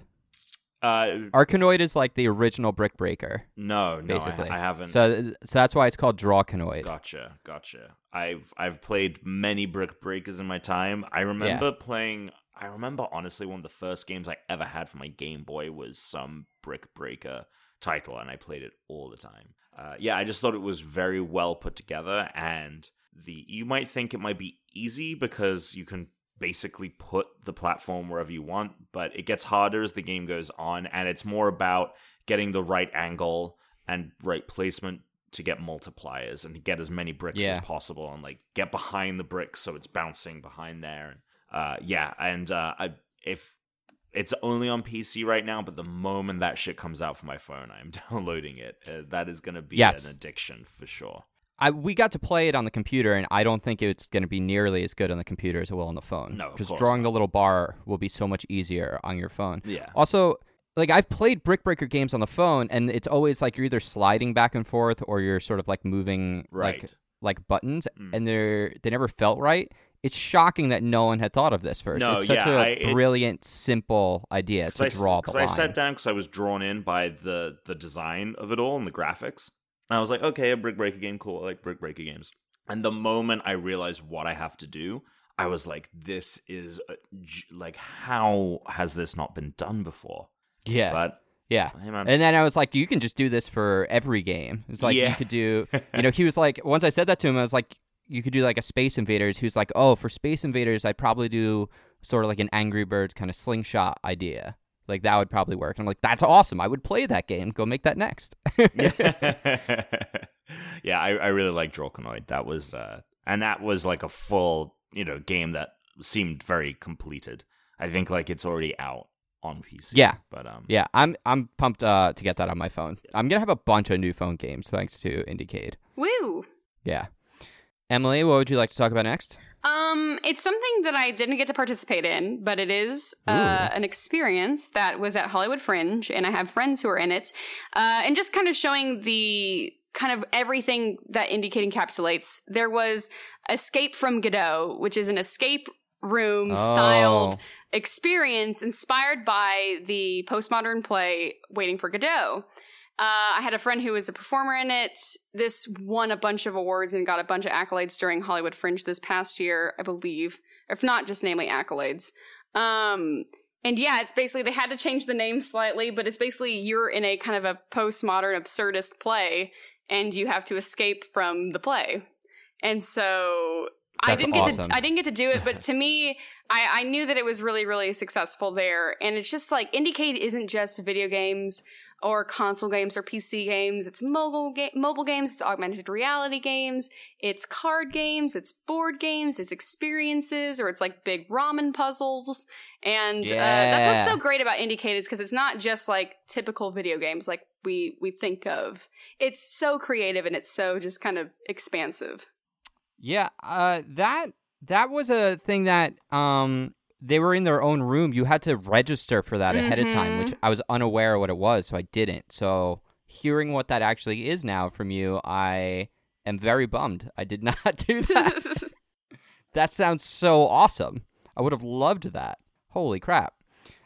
Uh, Arkanoid is like the original Brick Breaker, no, no, I, basically. I haven't. So, so that's why it's called Drawkanoid. Gotcha, gotcha. I've I've played many brick breakers in my time. I remember playing. I remember honestly one of the first games I ever had for my Game Boy was some brick breaker title, and I played it all the time. Uh, yeah, I just thought it was very well put together, and the you might think it might be easy because you can basically put the platform wherever you want, but it gets harder as the game goes on, and it's more about getting the right angle and right placement to get multipliers and to get as many bricks Yeah. as possible and like get behind the bricks so it's bouncing behind there. Uh, yeah, and uh, I, if it's only on PC right now, but the moment that shit comes out for my phone, I'm downloading it. Uh, that is going to be Yes. an addiction for sure. I we got to play it on the computer, and I don't think it's going to be nearly as good on the computer as it will on the phone. No, because drawing the little bar will be so much easier on your phone. Yeah. Also, like I've played Brick Breaker games on the phone, and it's always like you're either sliding back and forth or you're sort of like moving Right. like like buttons, Mm. and they're they never felt right. It's shocking that no one had thought of this first. No, it's such yeah, a I- it- brilliant, simple idea to I, draw the line. I sat down because I was drawn in by the the design of it all and the graphics. And I was like, okay, a brick breaker game, cool. I like brick breaker games. And the moment I realized what I have to do, I was like, this is a like, how has this not been done before? yeah, But yeah. hey, And then I was like, you can just do this for every game. It's like you could do, you know, he was like, once I said that to him, I was like, you could do like a Space Invaders. who's like, oh, for Space Invaders, I'd probably do sort of like an Angry Birds kind of slingshot idea. Like that would probably work. And I'm like, that's awesome. I would play that game. Go make that next. yeah, I, I really like Drawkanoid. That was, uh, and that was like a full, you know, game that seemed very completed. I think like it's already out on PC. Yeah. but um, yeah, I'm I'm pumped uh, to get that on my phone. I'm gonna have a bunch of new phone games thanks to IndieCade. Woo! Yeah. Emily, what would you like to talk about next? Um, it's something that I didn't get to participate in, but it is uh, an experience that was at Hollywood Fringe, and I have friends who are in it, uh, and just kind of showing the kind of everything that IndieCade encapsulates. There was Escape from Godot, which is an escape room styled Oh. experience inspired by the postmodern play Waiting for Godot. Uh, I had a friend who was a performer in it. This won a bunch of awards and got a bunch of accolades during Hollywood Fringe this past year, I believe. If not just namely accolades. Um, and yeah, it's basically, they had to change the name slightly, but it's basically you're in a kind of a postmodern absurdist play and you have to escape from the play. And so I didn't get awesome. to I didn't get to do it, but to me, I, I knew that it was really, really successful there. And it's just like IndieCade isn't just video games or console games or PC games. It's mobile ga- mobile games, it's augmented reality games, it's card games, it's board games, it's experiences, or it's like big ramen puzzles. And uh, that's what's so great about IndieCade is because it's not just like typical video games like we we think of. It's so creative and it's so just kind of expansive. Yeah, uh, that that was a thing that um they were in their own room. You had to register for that ahead of time, which I was unaware what it was, so I didn't. So hearing what that actually is now from you, I am very bummed. I did not do that. that sounds so awesome. I would have loved that. Holy crap.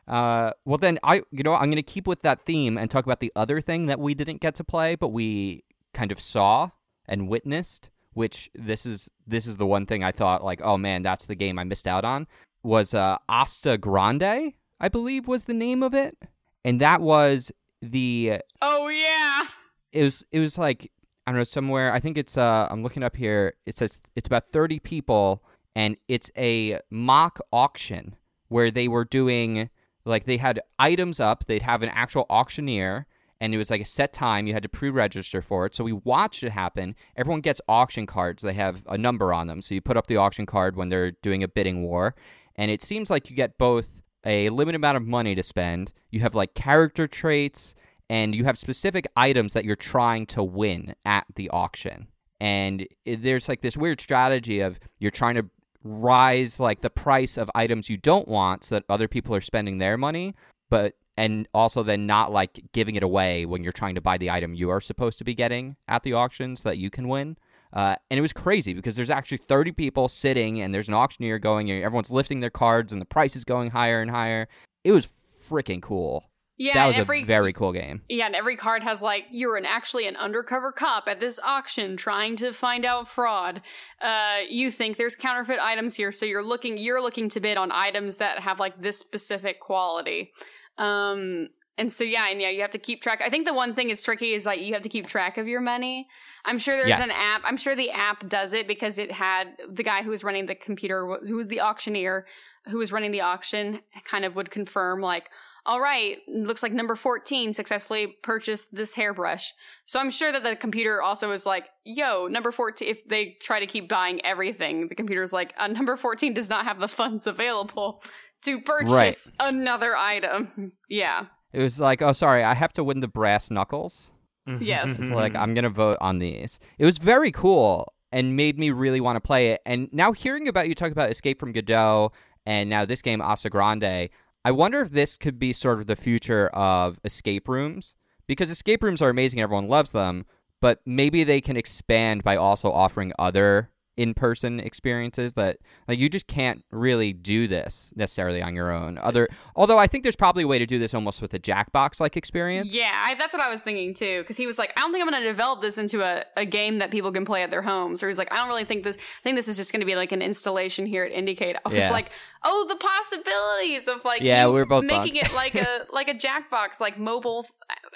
Uh, well then I you know I'm gonna keep with that theme and talk about the other thing that we didn't get to play, but we kind of saw and witnessed, which this is this is the one thing I thought like, oh man, that's the game I missed out on. Was uh Asta Grande, I believe was the name of it. And that was the oh yeah. it was it was like I don't know somewhere. I think it's uh I'm looking up here. It says it's about 30 people and it's a mock auction where they were doing like they had items up. They'd have an actual auctioneer and it was like a set time. You had to pre-register for it. So we watched it happen. Everyone gets auction cards. They have a number on them. So you put up the auction card when they're doing a bidding war, and it seems like you get both a limited amount of money to spend. You have like character traits and you have specific items that you're trying to win at the auction. And there's like this weird strategy of you're trying to rise like the price of items you don't want so that other people are spending their money, but and also then not like giving it away when you're trying to buy the item you are supposed to be getting at the auction so that you can win. Uh, and it was crazy because there's actually 30 people sitting and there's an auctioneer going and everyone's lifting their cards and the price is going higher and higher. It was freaking cool. Yeah, that was every a very cool game. yeah, and every card has like you're an actually an undercover cop at this auction trying to find out fraud. Uh, you think there's counterfeit items here, so you're looking you're looking to bid on items that have like this specific quality. Um, and so yeah, and yeah, you have to keep track. I think the one thing is tricky is like you have to keep track of your money. I'm sure there's Yes. an app. I'm sure the app does it because it had the guy who was running the computer, who was the auctioneer, who was running the auction, kind of would confirm like, all right, looks like number 14 successfully purchased this hairbrush. So I'm sure that the computer also is like, yo, number 14, if they try to keep buying everything, the computer's like, uh, number 14 does not have the funds available to purchase Right. another item. Yeah. It was like, oh, sorry, I have to win the brass knuckles. Mm-hmm. Yes. So like, I'm gonna vote on these. It was very cool and made me really want to play it. And now hearing about you talk about Escape from Godot and now this game Asa Grande, I wonder if this could be sort of the future of escape rooms because escape rooms are amazing. Everyone loves them, but maybe they can expand by also offering other in-person experiences that like you just can't really do this necessarily on your own other although i think there's probably a way to do this almost with a jackbox like experience Yeah, I, that's what I was thinking too. Because he was like, I don't think I'm going to develop this into a, a game that people can play at their homes. Or he's like, I don't really think this. I think this is just going to be like an installation here at IndieCade. I was Yeah. like, oh, the possibilities of like Yeah, we were both making it like a like a Jackbox, like mobile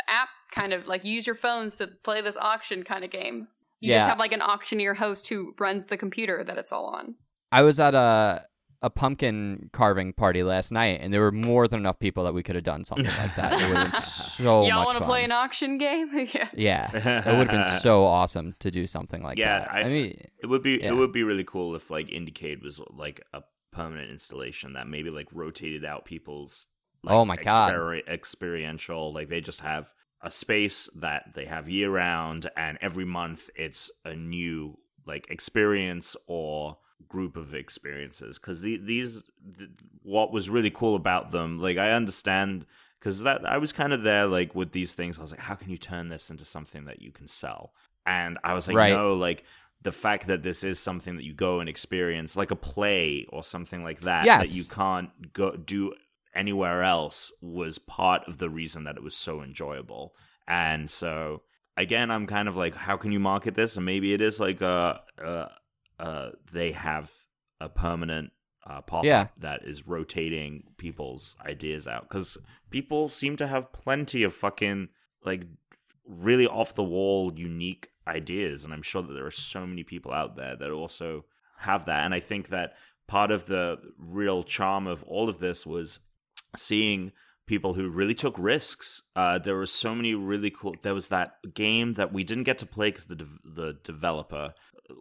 app kind of like use your phones to play this auction kind of game. You just have like an auctioneer host who runs the computer that it's all on. I was at a a pumpkin carving party last night, and there were more than enough people that we could have done something like that. It would have been so Y'all much want to play an auction game? yeah. yeah, it would have been so awesome to do something like Yeah, that. I- I, mean, It would be Yeah. it would be really cool if like IndieCade was like a permanent installation that maybe like rotated out people's oh like, Oh my God. experi- experiential like they just have a space that they have year round and every month it's a new like experience or group of experiences because the, these th- what was really cool about them like i understand because that i was kind of there like with these things i was like how can you turn this into something that you can sell and i was like Right. no like the fact that this is something that you go and experience like a play or something like that Yes. that you can't go do anywhere else was part of the reason that it was so enjoyable. And so again i'm kind of like how can you market this? And maybe it is like uh uh, uh they have a permanent uh, pop Yeah. that is rotating people's ideas out. Because people seem to have plenty of fucking like really off the wall unique ideas. And i'm sure that there are so many people out there that also have that. And i think that part of the real charm of all of this was seeing people who really took risks uh, there were so many really cool there was that game that we didn't get to play because the, de- the developer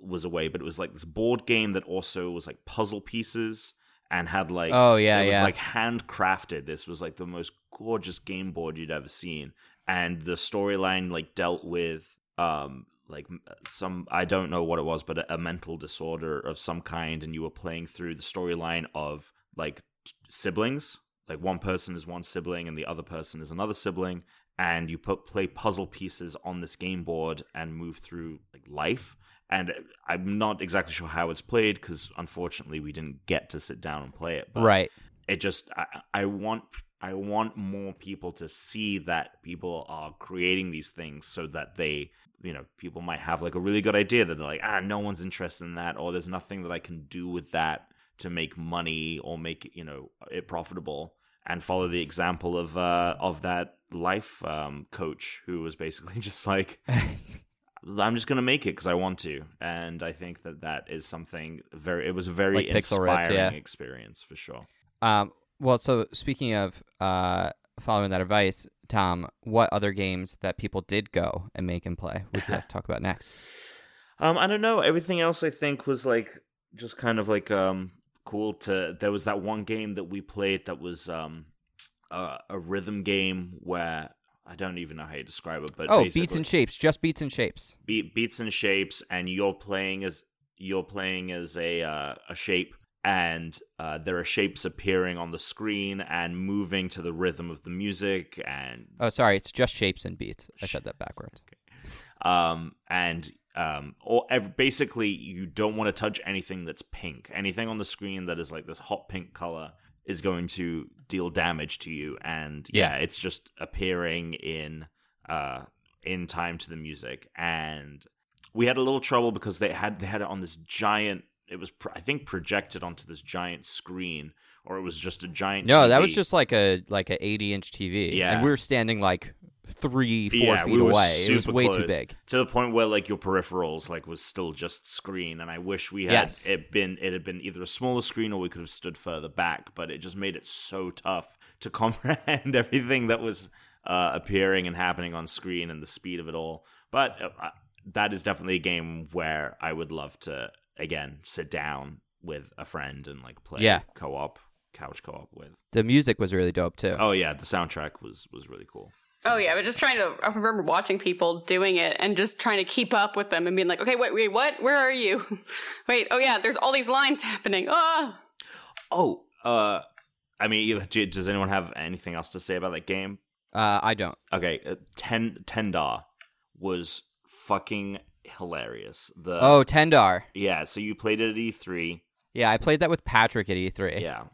was away but it was like this board game that also was like puzzle pieces and had like Oh, yeah, it was yeah. like handcrafted this was like the most gorgeous game board you'd ever seen and the storyline like dealt with um like some I don't know what it was, but a, a mental disorder of some kind, and you were playing through the storyline of like siblings. Like one person is one sibling and the other person is another sibling, and you put play puzzle pieces on this game board and move through like life. And I'm not exactly sure how it's played because unfortunately we didn't get to sit down and play it. But right. it just I, I want I want more people to see that people are creating these things so that they you know people might have like a really good idea that they're like ah no one's interested in that or there's nothing that I can do with that to make money or make you know it profitable and follow the example of uh of that life um coach who was basically just like I'm just gonna make it because I want to, and I think that that is something very. It was a very Like Ripped, inspiring yeah. experience for sure. Um, well, so speaking of uh, following that advice, Tom, what other games that people did go and make and play would you like to talk about next? Um, I don't know. Everything else I think was like just kind of like um cool to. There was that one game that we played that was um a, a rhythm game where I don't even know how you describe it, but oh, beats and shapes, just beats and shapes. beat, beats and shapes, and you're playing as you're playing as a uh, a shape, and uh, there are shapes appearing on the screen and moving to the rhythm of the music, and Oh, sorry, it's just shapes and beats. I said that backwards. um and um or ev- basically you don't want to touch anything that's pink anything on the screen that is like this hot pink color is going to deal damage to you and yeah, Yeah. it's just appearing in uh in time to the music and we had a little trouble because they had they had it on this giant it was pr- i think projected onto this giant screen or it was just a giant No, that was just like a like a 80 inch TV. Yeah. and we were standing like three, four Yeah, feet we away. It was way too big. to the point where like your peripherals like was still just screen and i wish we had Yes. it been it had been either a smaller screen or we could have stood further back but it just made it so tough to comprehend everything that was uh, appearing and happening on screen and the speed of it all but uh, that is definitely a game where i would love to again sit down with a friend and like play Yeah. co-op couch co-op with The music was really dope too. oh yeah the soundtrack was was really cool Oh yeah, but just trying to. I remember watching people doing it and just trying to keep up with them and being like, okay, wait, wait, what? Where are you? wait, oh yeah, there's all these lines happening. Oh, oh uh i mean either- does anyone have anything else to say about that game Uh, I don't. Okay, uh, Ten Tendar was fucking hilarious. The Oh, Tendar. yeah, so you played it at E3. Yeah, I played that with Patrick at E E3. Yeah.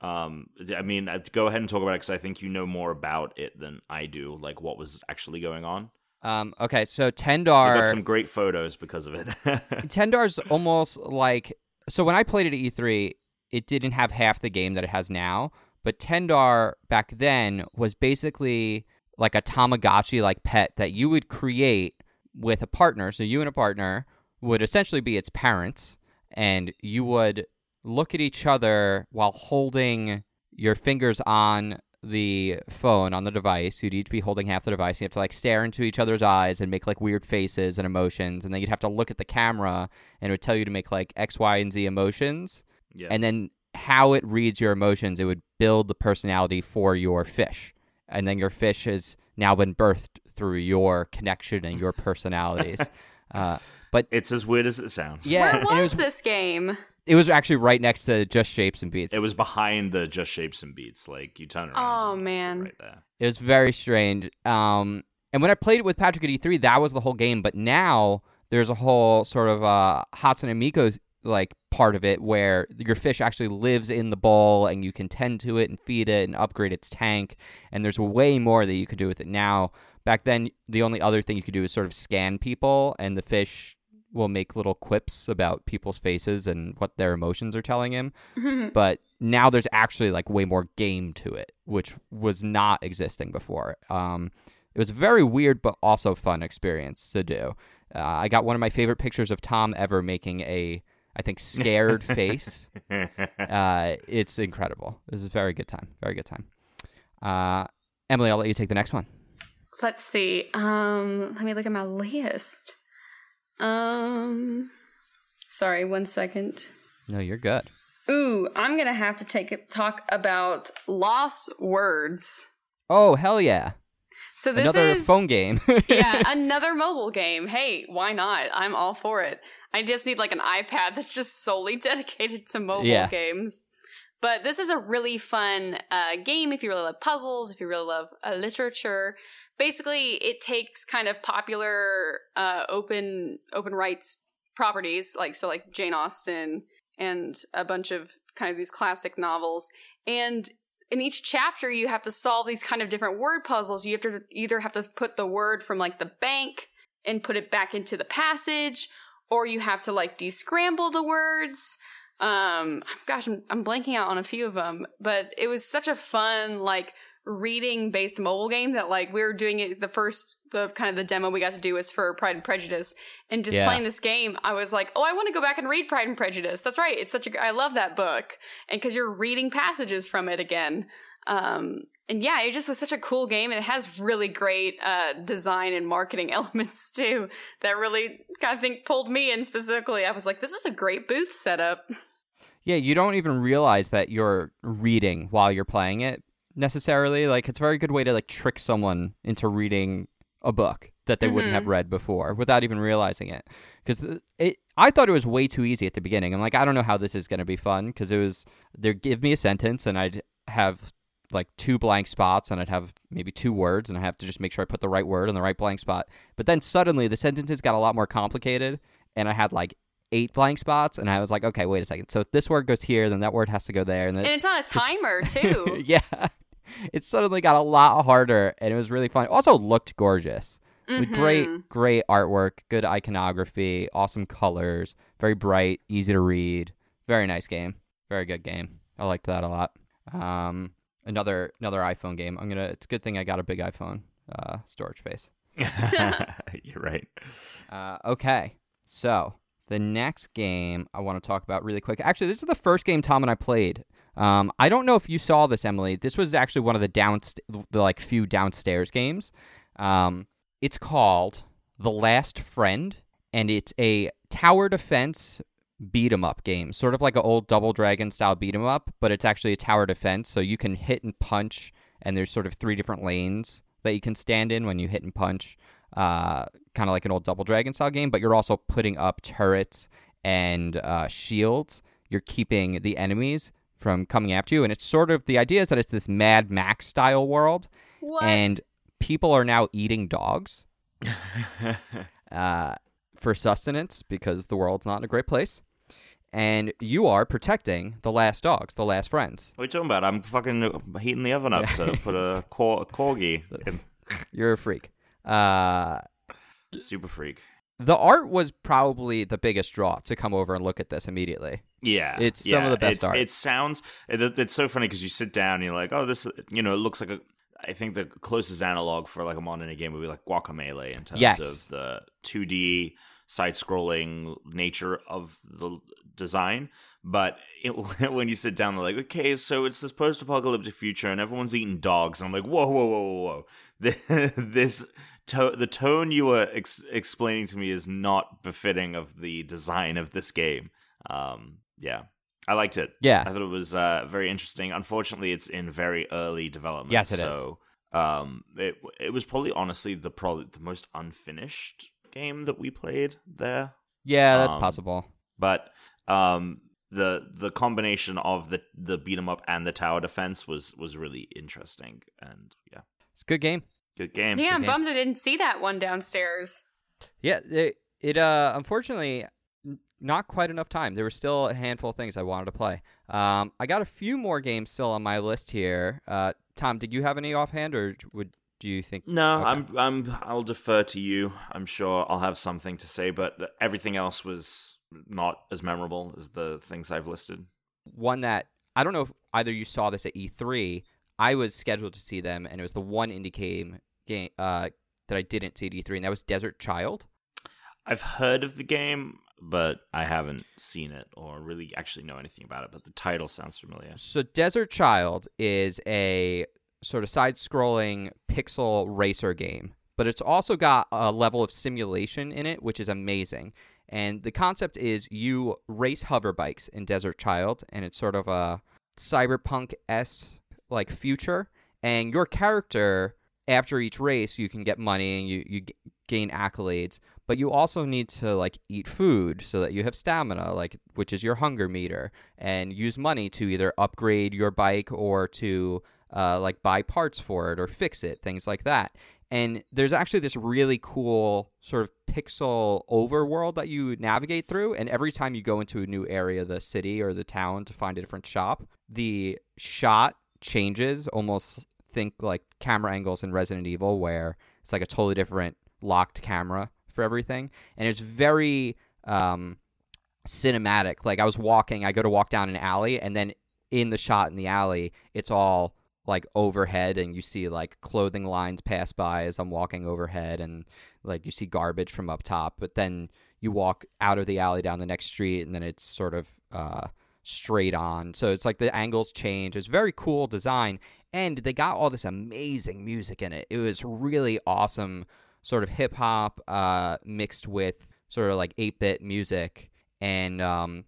Um I mean, uh, go ahead and talk about it cuz I think you know more about it than I do, like what was actually going on. Um. Okay, so You Tendar. got some great photos because of it. Tendar's almost like so when I played it at E3, it didn't have half the game that it has now. But Tendar back then was basically like a Tamagotchi like pet that you would create with a partner. So you and a partner would essentially be its parents, and you would look at each other while holding your fingers on the phone on the device. You'd each be holding half the device. You have to like stare into each other's eyes and make like weird faces and emotions, and then you'd have to look at the camera and it would tell you to make like X, Y, and Z emotions, yeah. and then how it reads your emotions, it would build the personality for your fish, and then your fish has now been birthed through your connection and your personalities. uh, but it's as weird as it sounds. yeah, where was, it was this game? It was actually right next to Just Shapes and Beats. It was behind the just shapes and beats. Like you turn around. Oh, man. right there. It was very strange. Um, and when I played it with Patrick at E3, that was the whole game. But now there's a whole sort of uh, Hatsune Miku like part of it where your fish actually lives in the bowl and you can tend to it and feed it and upgrade its tank. And there's way more that you could do with it now. Back then, the only other thing you could do is sort of scan people, and the fish will make little quips about people's faces and what their emotions are telling him but now there's actually like way more game to it, which was not existing before. Um, it was a very weird but also fun experience to do. Uh, I got one of my favorite pictures of Tom ever making a, I think, scared face. Uh, it's incredible. It was a very good time. Very good time. Uh, Emily, I'll let you take the next one. Let's see. Um, let me look at my list. Um, sorry, one second. No, you're good. Ooh, I'm gonna have to take a, talk about lost words. Oh hell yeah! So this Another is phone game. yeah, another mobile game. Hey, why not? I'm all for it. I just need like an iPad that's just solely dedicated to mobile Yeah. games. But this is a really fun uh, game if you really love puzzles, if you really love uh, literature. Basically, it takes kind of popular uh, open open rights properties, like so, like Jane Austen and a bunch of kind of these classic novels, and in each chapter you have to solve these kind of different word puzzles. You have to either have to put the word from like the bank and put it back into the passage or you have to like descramble the words. Um gosh I'm, I'm blanking out on a few of them but it was such a fun like reading based mobile game that like we were doing it the first the kind of the demo we got to do was for pride and prejudice. And just Yeah. playing this game i was like oh i want to go back and read pride and prejudice. That's right. It's such a i love that book. And because you're reading passages from it again. Um and yeah it just was such a cool game. And it has really great uh design and marketing elements too that really kind of think pulled me in specifically. I was like this is a great booth setup. Yeah, you don't even realize that you're reading while you're playing it necessarily. Like it's a very good way to like trick someone into reading a book that they wouldn't have mm-hmm. read before without even realizing it. Because it, I thought it was way too easy at the beginning. I'm like, I don't know how this is going to be fun because it was they give me a sentence and I'd have like two blank spots and I'd have maybe two words and I have to just make sure I put the right word in the right blank spot. But then suddenly the sentences got a lot more complicated and I had like eight blank spots, and I was like, okay, wait a second. So if this word goes here, then that word has to go there, and then And it's on a timer too. yeah, it suddenly got a lot harder, and it was really fun. It also looked gorgeous. With Mhm. Great, great artwork, good iconography, awesome colors, very bright, easy to read. Very nice game. Very good game. I liked that a lot. Um, another another iPhone game. I'm gonna. It's a good thing I got a big iPhone uh, storage space. You're right. Uh, okay, so the next game I want to talk about really quick. Actually, this is the first game Tom and I played. Um, I don't know if you saw this, Emily. This was actually one of the downst- the like few downstairs games. Um, it's called The Last Friend, and it's a tower defense beat 'em up game, sort of like an old Double Dragon style beat 'em up, but it's actually a tower defense, so you can hit and punch, and there's sort of three different lanes that you can stand in when you hit and punch, uh, kind of like an old Double Dragon style game. But you're also putting up turrets and uh, shields. You're keeping the enemies from coming after you, and it's sort of the idea is that it's this Mad Max style world, what? and people are now eating dogs uh, for sustenance because the world's not in a great place. And you are protecting the last dogs, the last friends. What are you talking about? I'm fucking heating the oven up to put a, cor- a corgi in. You're a freak. Uh, Super freak. the art was probably the biggest draw to come over and look at this immediately. Yeah, It's some of the best it's- art. It sounds. It, it's so funny because you sit down and you're like, oh, this. You know, it looks like a. I think the closest analog for like a modern day game would be like Guacamelee in terms Yes. of the 2D side-scrolling nature of the design. But it, when you sit down, they're like, okay, so it's this post-apocalyptic future and everyone's eating dogs. And I'm like, whoa, whoa, whoa, whoa, whoa. This to- the tone you were ex- explaining to me is not befitting of the design of this game. Um, yeah, I liked it. Yeah. I thought it was uh, very interesting. Unfortunately, it's in very early development. Yes, it is. so, Um, it it was probably honestly the probably the most unfinished game that we played there. Yeah, that's Um, possible. But um, the the combination of the the beat 'em up and the tower defense was was really interesting. And yeah, It's a good game. Good game. yeah, I'm game. bummed I didn't see that one downstairs. Yeah, it, it uh unfortunately not quite enough time. There were still a handful of things I wanted to play. Um, I got a few more games still on my list here. Uh, Tom, did you have any offhand, or would do you think? No, Okay. I'm I'm I'll defer to you. I'm sure I'll have something to say, but everything else was not as memorable as the things I've listed. one that I don't know if either you saw this at E3. I was scheduled to see them, and it was the one indie game game uh, that I didn't see at E3, and that was Desert Child. I've heard of the game, but I haven't seen it or really actually know anything about it. But the title sounds familiar. So Desert Child is a sort of side-scrolling pixel racer game, but it's also got a level of simulation in it, which is amazing. And the concept is you race hover bikes in Desert Child, and it's sort of a cyberpunk s like future. And your character, after each race, you can get money and you you gain accolades, but you also need to like eat food so that you have stamina, like which is your hunger meter, and use money to either upgrade your bike or to uh, like buy parts for it or fix it, things like that. And there's actually this really cool sort of pixel overworld that you navigate through. And every time you go into a new area, the city or the town to find a different shop, the shot changes almost think like camera angles in Resident Evil, where it's like a totally different locked camera for everything. And it's very um, cinematic. Like I was walking, I go to walk down an alley, and then in the shot in the alley, it's all like overhead and you see like clothing lines pass by as I'm walking overhead and like you see garbage from up top but then you walk out of the alley down the next street and then it's sort of uh straight on so it's like the angles change it's very cool design and they got all this amazing music in it it was really awesome sort of hip hop uh mixed with sort of like 8-bit music and um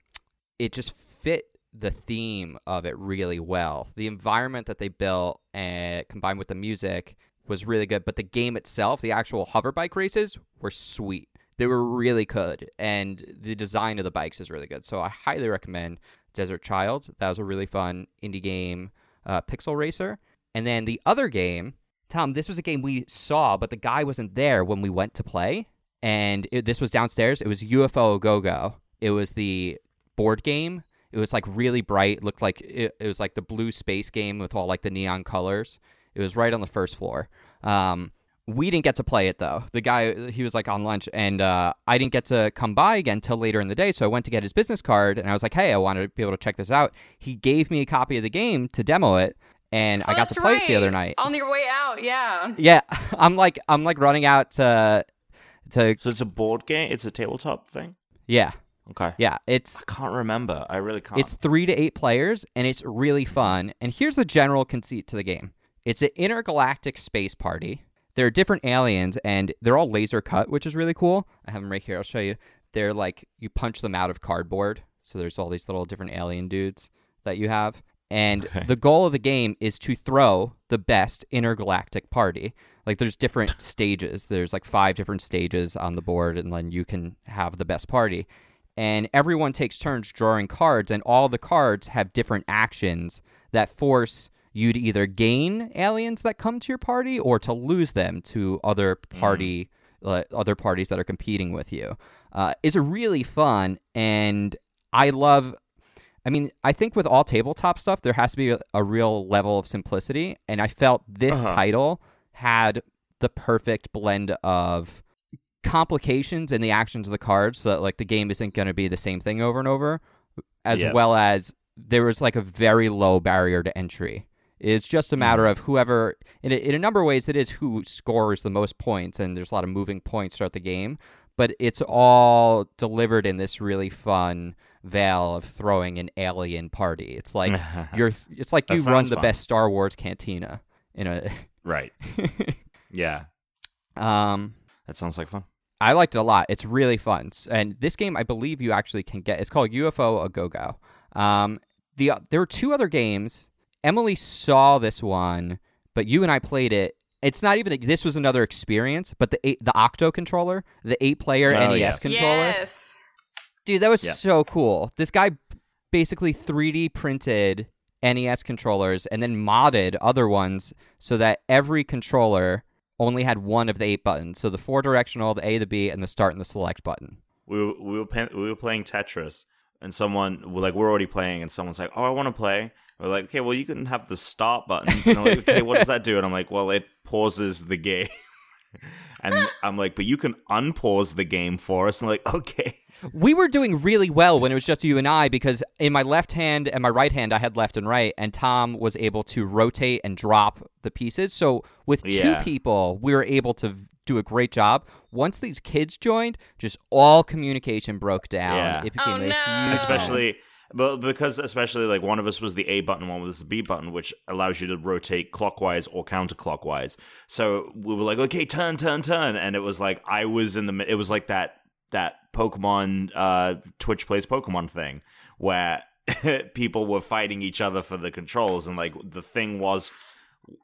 it just fit the theme of it really well. The environment that they built and combined with the music was really good, but the game itself, the actual hover bike races were sweet. They were really good and the design of the bikes is really good. So I highly recommend Desert Child. That was a really fun indie game uh, pixel racer. And then the other game, Tom, this was a game we saw, but the guy wasn't there when we went to play. And it, this was downstairs. It was UFO Go Go. it was the board game. It was like really bright. Looked like it, it was like the blue space game with all like the neon colors. It was right on the first floor. Um, we didn't get to play it though. The guy he was like on lunch, and uh, I didn't get to come by again till later in the day. So I went to get his business card, and I was like, "Hey, I wanted to be able to check this out." He gave me a copy of the game to demo it, and Oh, I got to play right. it the other night. On your way out, yeah. Yeah, I'm like I'm like running out to to So it's a board game. It's a tabletop thing. yeah Okay. yeah. It's I can't remember. I really can't. It's three to eight players, and it's really fun. And here's the general conceit to the game it's an intergalactic space party. There are different aliens, and they're all laser cut, which is really cool. I have them right here. I'll show you. They're like, you punch them out of cardboard. So there's all these little different alien dudes that you have. And Okay. the goal of the game is to throw the best intergalactic party. Like there's different stages. There's like five different stages on the board, and then you can have the best party and everyone takes turns drawing cards, and all the cards have different actions that force you to either gain aliens that come to your party or to lose them to other party uh, other parties that are competing with you. Uh, it's really fun, and I love. I mean, I think with all tabletop stuff, there has to be a, a real level of simplicity, and I felt this Uh-huh. title had the perfect blend of complications in the actions of the cards so that like the game isn't going to be the same thing over and over as Yeah. well as there was like a very low barrier to entry it's just a matter of whoever in a, in a number of ways it is who scores the most points and there's a lot of moving points throughout the game but it's all delivered in this really fun veil of throwing an alien party it's like you're it's like you run the fun. best star wars cantina in a right. Yeah. um That sounds like fun. I liked it a lot. It's really fun. And this game, I believe you actually can get. It's called UFO A Go Go. Um, the there were two other games. Emily saw this one, but you and I played it. It's not even. This was another experience, but the eight, the Octo controller, the eight player Oh, NES yes. controller, Yes. dude, that was Yeah. so cool. This guy basically 3D printed NES controllers and then modded other ones so that every controller only had one of the eight buttons. So the four directional, the A, the B, and the start and the select button. we were, we were pa- we were playing Tetris, and someone like we're already playing, and someone's like, "Oh, I want to play." We're like, "Okay, well, you can have the start button." And I'm like, "Okay, what does that do?" And I'm like, "Well, it pauses the game." and I'm like, "But you can unpause the game for us." And I'm like, "Okay." We were doing really well when it was just you and I because in my left hand and my right hand I had left and right and Tom was able to rotate and drop the pieces. So with Yeah. two people, we were able to do a great job. Once these kids joined, just all communication broke down. Yeah. It became Oh, a no. huge especially but because especially like one of us was the A button, one was the B button, which allows you to rotate clockwise or counterclockwise. So we were like, okay, turn, turn, turn, and it was like I was in the. It was like that that Pokemon uh, Twitch plays Pokemon thing where people were fighting each other for the controls, and like the thing was.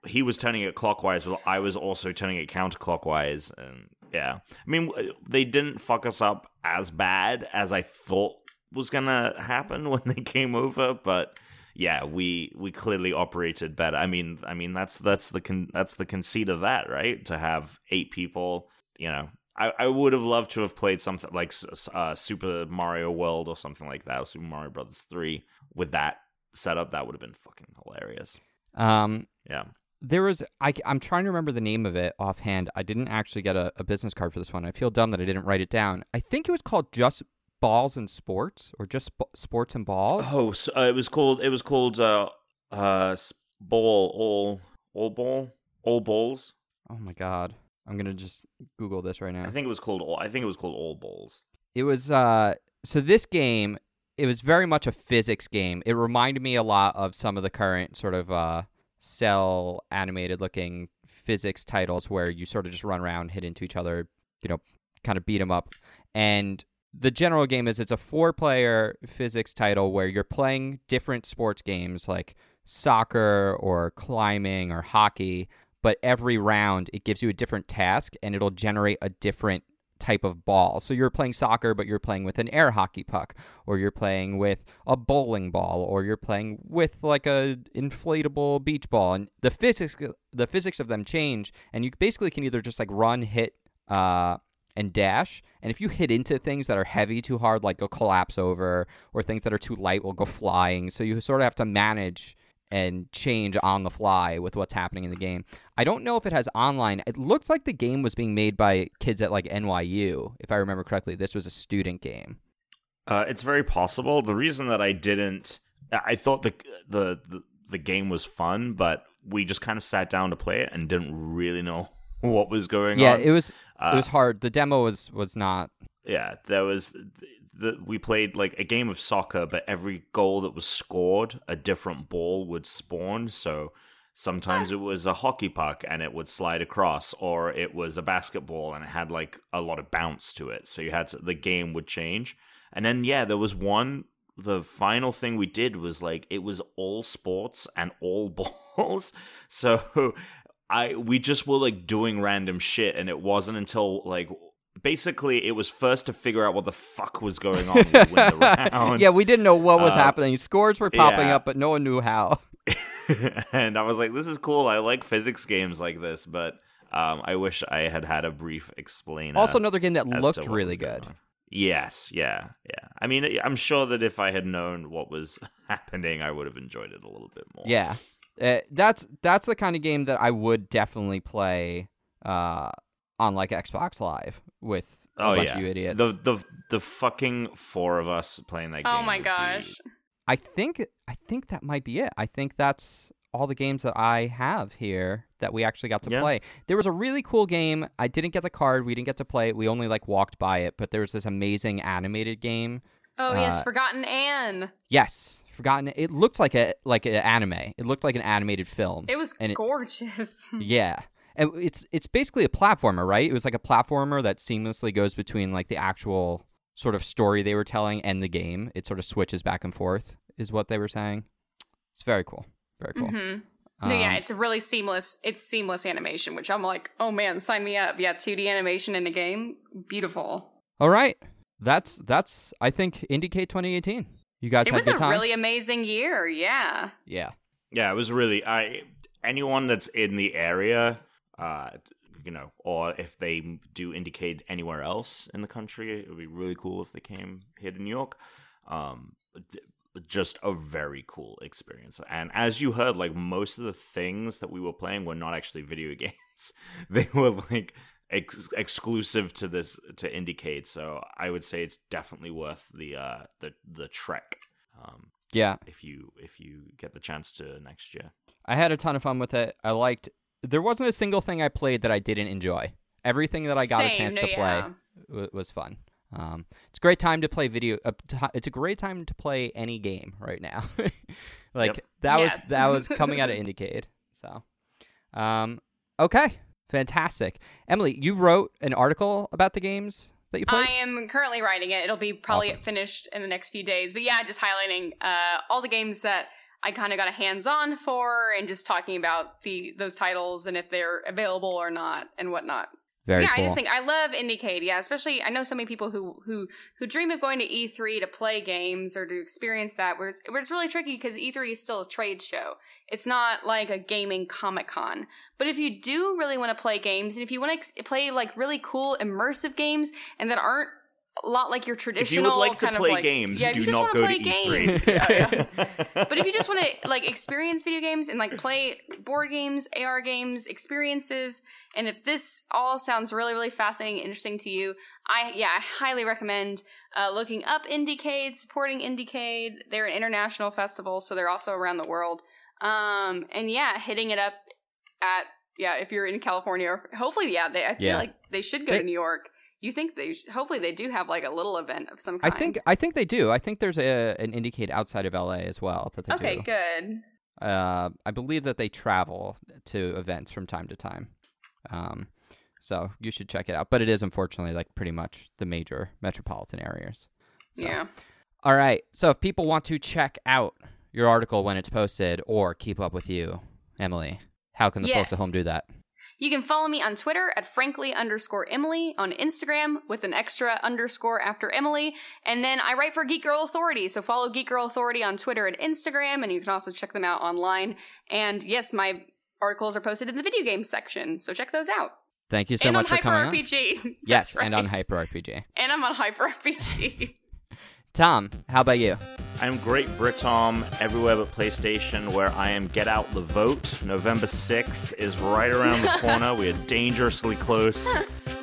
He was turning it clockwise, but I was also turning it counterclockwise, and yeah. I mean, they didn't fuck us up as bad as I thought was gonna happen when they came over, but yeah, we we clearly operated better. I mean, I mean that's that's the con- that's the conceit of that, right? To have eight people, you know. I, I would have loved to have played something like uh, Super Mario World or something like that, or Super Mario Brothers three with that setup. That would have been fucking hilarious. Um, Yeah. there was I, am trying to remember the name of it offhand. I didn't actually get a, a business card for this one. I feel dumb that I didn't write it down. I think it was called just balls and sports or just Sp- sports and balls. Oh, so, uh, it was called it was called uh uh ball all all ball all balls. Oh my god. I'm gonna just Google this right now. I think it was called all. I think it was called all balls. It was uh so this game it was very much a physics game. It reminded me a lot of some of the current sort of uh cell animated looking physics titles where you sort of just run around, hit into each other, you know, kind of beat them up. And the general game is it's a four player physics title where you're playing different sports games like soccer or climbing or hockey, but every round it gives you a different task and it'll generate a different type of ball. So you're playing soccer, but you're playing with an air hockey puck, or you're playing with a bowling ball, or you're playing with like a inflatable beach ball. And the physics, the physics of them change, and you basically can either just like run, hit, uh, and dash. And if you hit into things that are heavy too hard, like go collapse over, or things that are too light will go flying. So you sort of have to manage and change on the fly with what's happening in the game. I don't know if it has online. It looks like the game was being made by kids at like NYU, if I remember correctly. This was a student game. Uh, it's very possible. The reason that I didn't, I thought the, the the the game was fun, but we just kind of sat down to play it and didn't really know what was going yeah, on. Yeah, it was Uh, it was hard. The demo was was not. yeah, there was the, we played like a game of soccer, but every goal that was scored, a different ball would spawn. So sometimes it was a hockey puck and it would slide across, or it was a basketball and it had like a lot of bounce to it. So you had to, the game would change. And then yeah, there was one. The final thing we did was like it was all sports and all balls. So I we just were like doing random shit, and it wasn't until like basically it was first to figure out what the fuck was going on win the round. yeah, we didn't know what was Uh, happening. Scores were popping yeah. up, but no one knew how. and I was like, this is cool. I like physics games like this, but um, I wish I had had a brief explainer. also, another game that looked really good. on. Yes, yeah, yeah. I mean, I'm sure that if I had known what was happening, I would have enjoyed it a little bit more. Yeah, uh, that's that's the kind of game that I would definitely play uh, on like Xbox Live with a Oh bunch yeah. of you idiots. The the the fucking four of us playing that game. Oh my would be- gosh. I think I think that might be it. I think that's all the games that I have here that we actually got to Yeah. play. There was a really cool game. I didn't get the card. We didn't get to play it. We only like walked by it. But there was this amazing animated game. Oh yes, Uh, Forgotten Anne. Yes, forgotten. It looked like a like an anime. It looked like an animated film. It was and it- gorgeous. Yeah. And it's it's basically a platformer, right? It was like a platformer that seamlessly goes between like the actual sort of story they were telling and the game. It sort of switches back and forth, is what they were saying. It's very cool. Very cool. hmm no, yeah, Um, it's a really seamless. It's seamless animation, which I'm like, oh man, sign me up. Yeah, 2D animation in a game, beautiful. All right. That's that's I think IndieCade 2018. You guys it had was a good a time. really amazing year. Yeah. yeah. Yeah, it was really. I anyone that's in the area, uh, you know, or if they do IndieCade anywhere else in the country, it would be really cool if they came here to New York. Um, just a very cool experience. And as you heard, like most of the things that we were playing were not actually video games; they were like ex- exclusive to this to IndieCade. So I would say it's definitely worth the uh the the trek. Um, Yeah. if you if you get the chance to next year. I had a ton of fun with it. I liked there wasn't a single thing I played that I didn't enjoy. Everything that I got a chance no, to play yeah. w- was fun. Um, it's a great time to play video. Uh, t- it's a great time to play any game right now. like Yep. that was that was coming out of IndieCade. So, um, okay, fantastic. Emily, you wrote an article about the games that you played? I am currently writing it. It'll be probably Awesome. finished in the next few days. But yeah, just highlighting uh, all the games that I kind of got a hands on for, and just talking about the those titles and if they're available or not and whatnot. Very yeah, cool. I just think I love IndieCade. Yeah, especially I know so many people who who who dream of going to E3 to play games or to experience that. Where it's, where it's really tricky because E3 is still a trade show. It's not like a gaming Comic Con. But if you do really want to play games, and if you want to ex- play like really cool immersive games and that aren't a lot like your If traditional you would like to kind play of like games, yeah, if do you just not go play to games. E3. Yeah, yeah. But if you just want to like experience video games and like play board games, AR games, experiences, and if this all sounds really, really fascinating, and interesting to you, I yeah, I highly recommend uh, looking up IndieCade, supporting IndieCade. They're an international festival, so they're also around the world. Um, and yeah, hitting it up at yeah, if you're in California, or hopefully, yeah, they I feel like they should go They- to New York. You think they? Sh- hopefully, they do have like a little event of some kind. I think I think they do. I think there's a an IndieCade outside of LA as well that they Okay, do. good. Uh, I believe that they travel to events from time to time. Um, so you should check it out. But it is unfortunately like pretty much the major metropolitan areas. So. Yeah. All right. So if people want to check out your article when it's posted or keep up with you, Emily, how can the folks at home do that? You can follow me on Twitter at frankly underscore Emily, on Instagram with an extra underscore after Emily, and then I write for Geek Girl Authority, so follow Geek Girl Authority on Twitter and Instagram, and you can also check them out online. And yes, my articles are posted in the video game section, so check those out. Thank you so and much on for Hyper coming on. RPG. Yes, That's and on. Hyper RPG. And I'm on Hyper RPG. Tom, how about you? I'm Great Britom everywhere but PlayStation, where I am Get Out the Vote. November 6th is right around the corner. we are dangerously close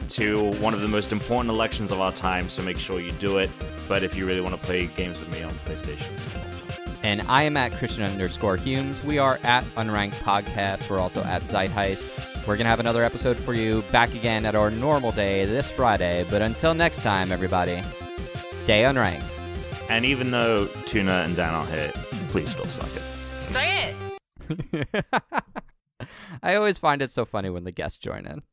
to one of the most important elections of our time, so make sure you do it. But if you really want to play games with me on PlayStation, And I am at Christian underscore Humes. We are at Unranked Podcast. We're also at Zeitheist. We're going to have another episode for you back again at our normal day this Friday. But until next time, everybody, stay unranked. And even though Tuna and Dan aren't here, please still suck it. Say it. I always find it so funny when the guests join in.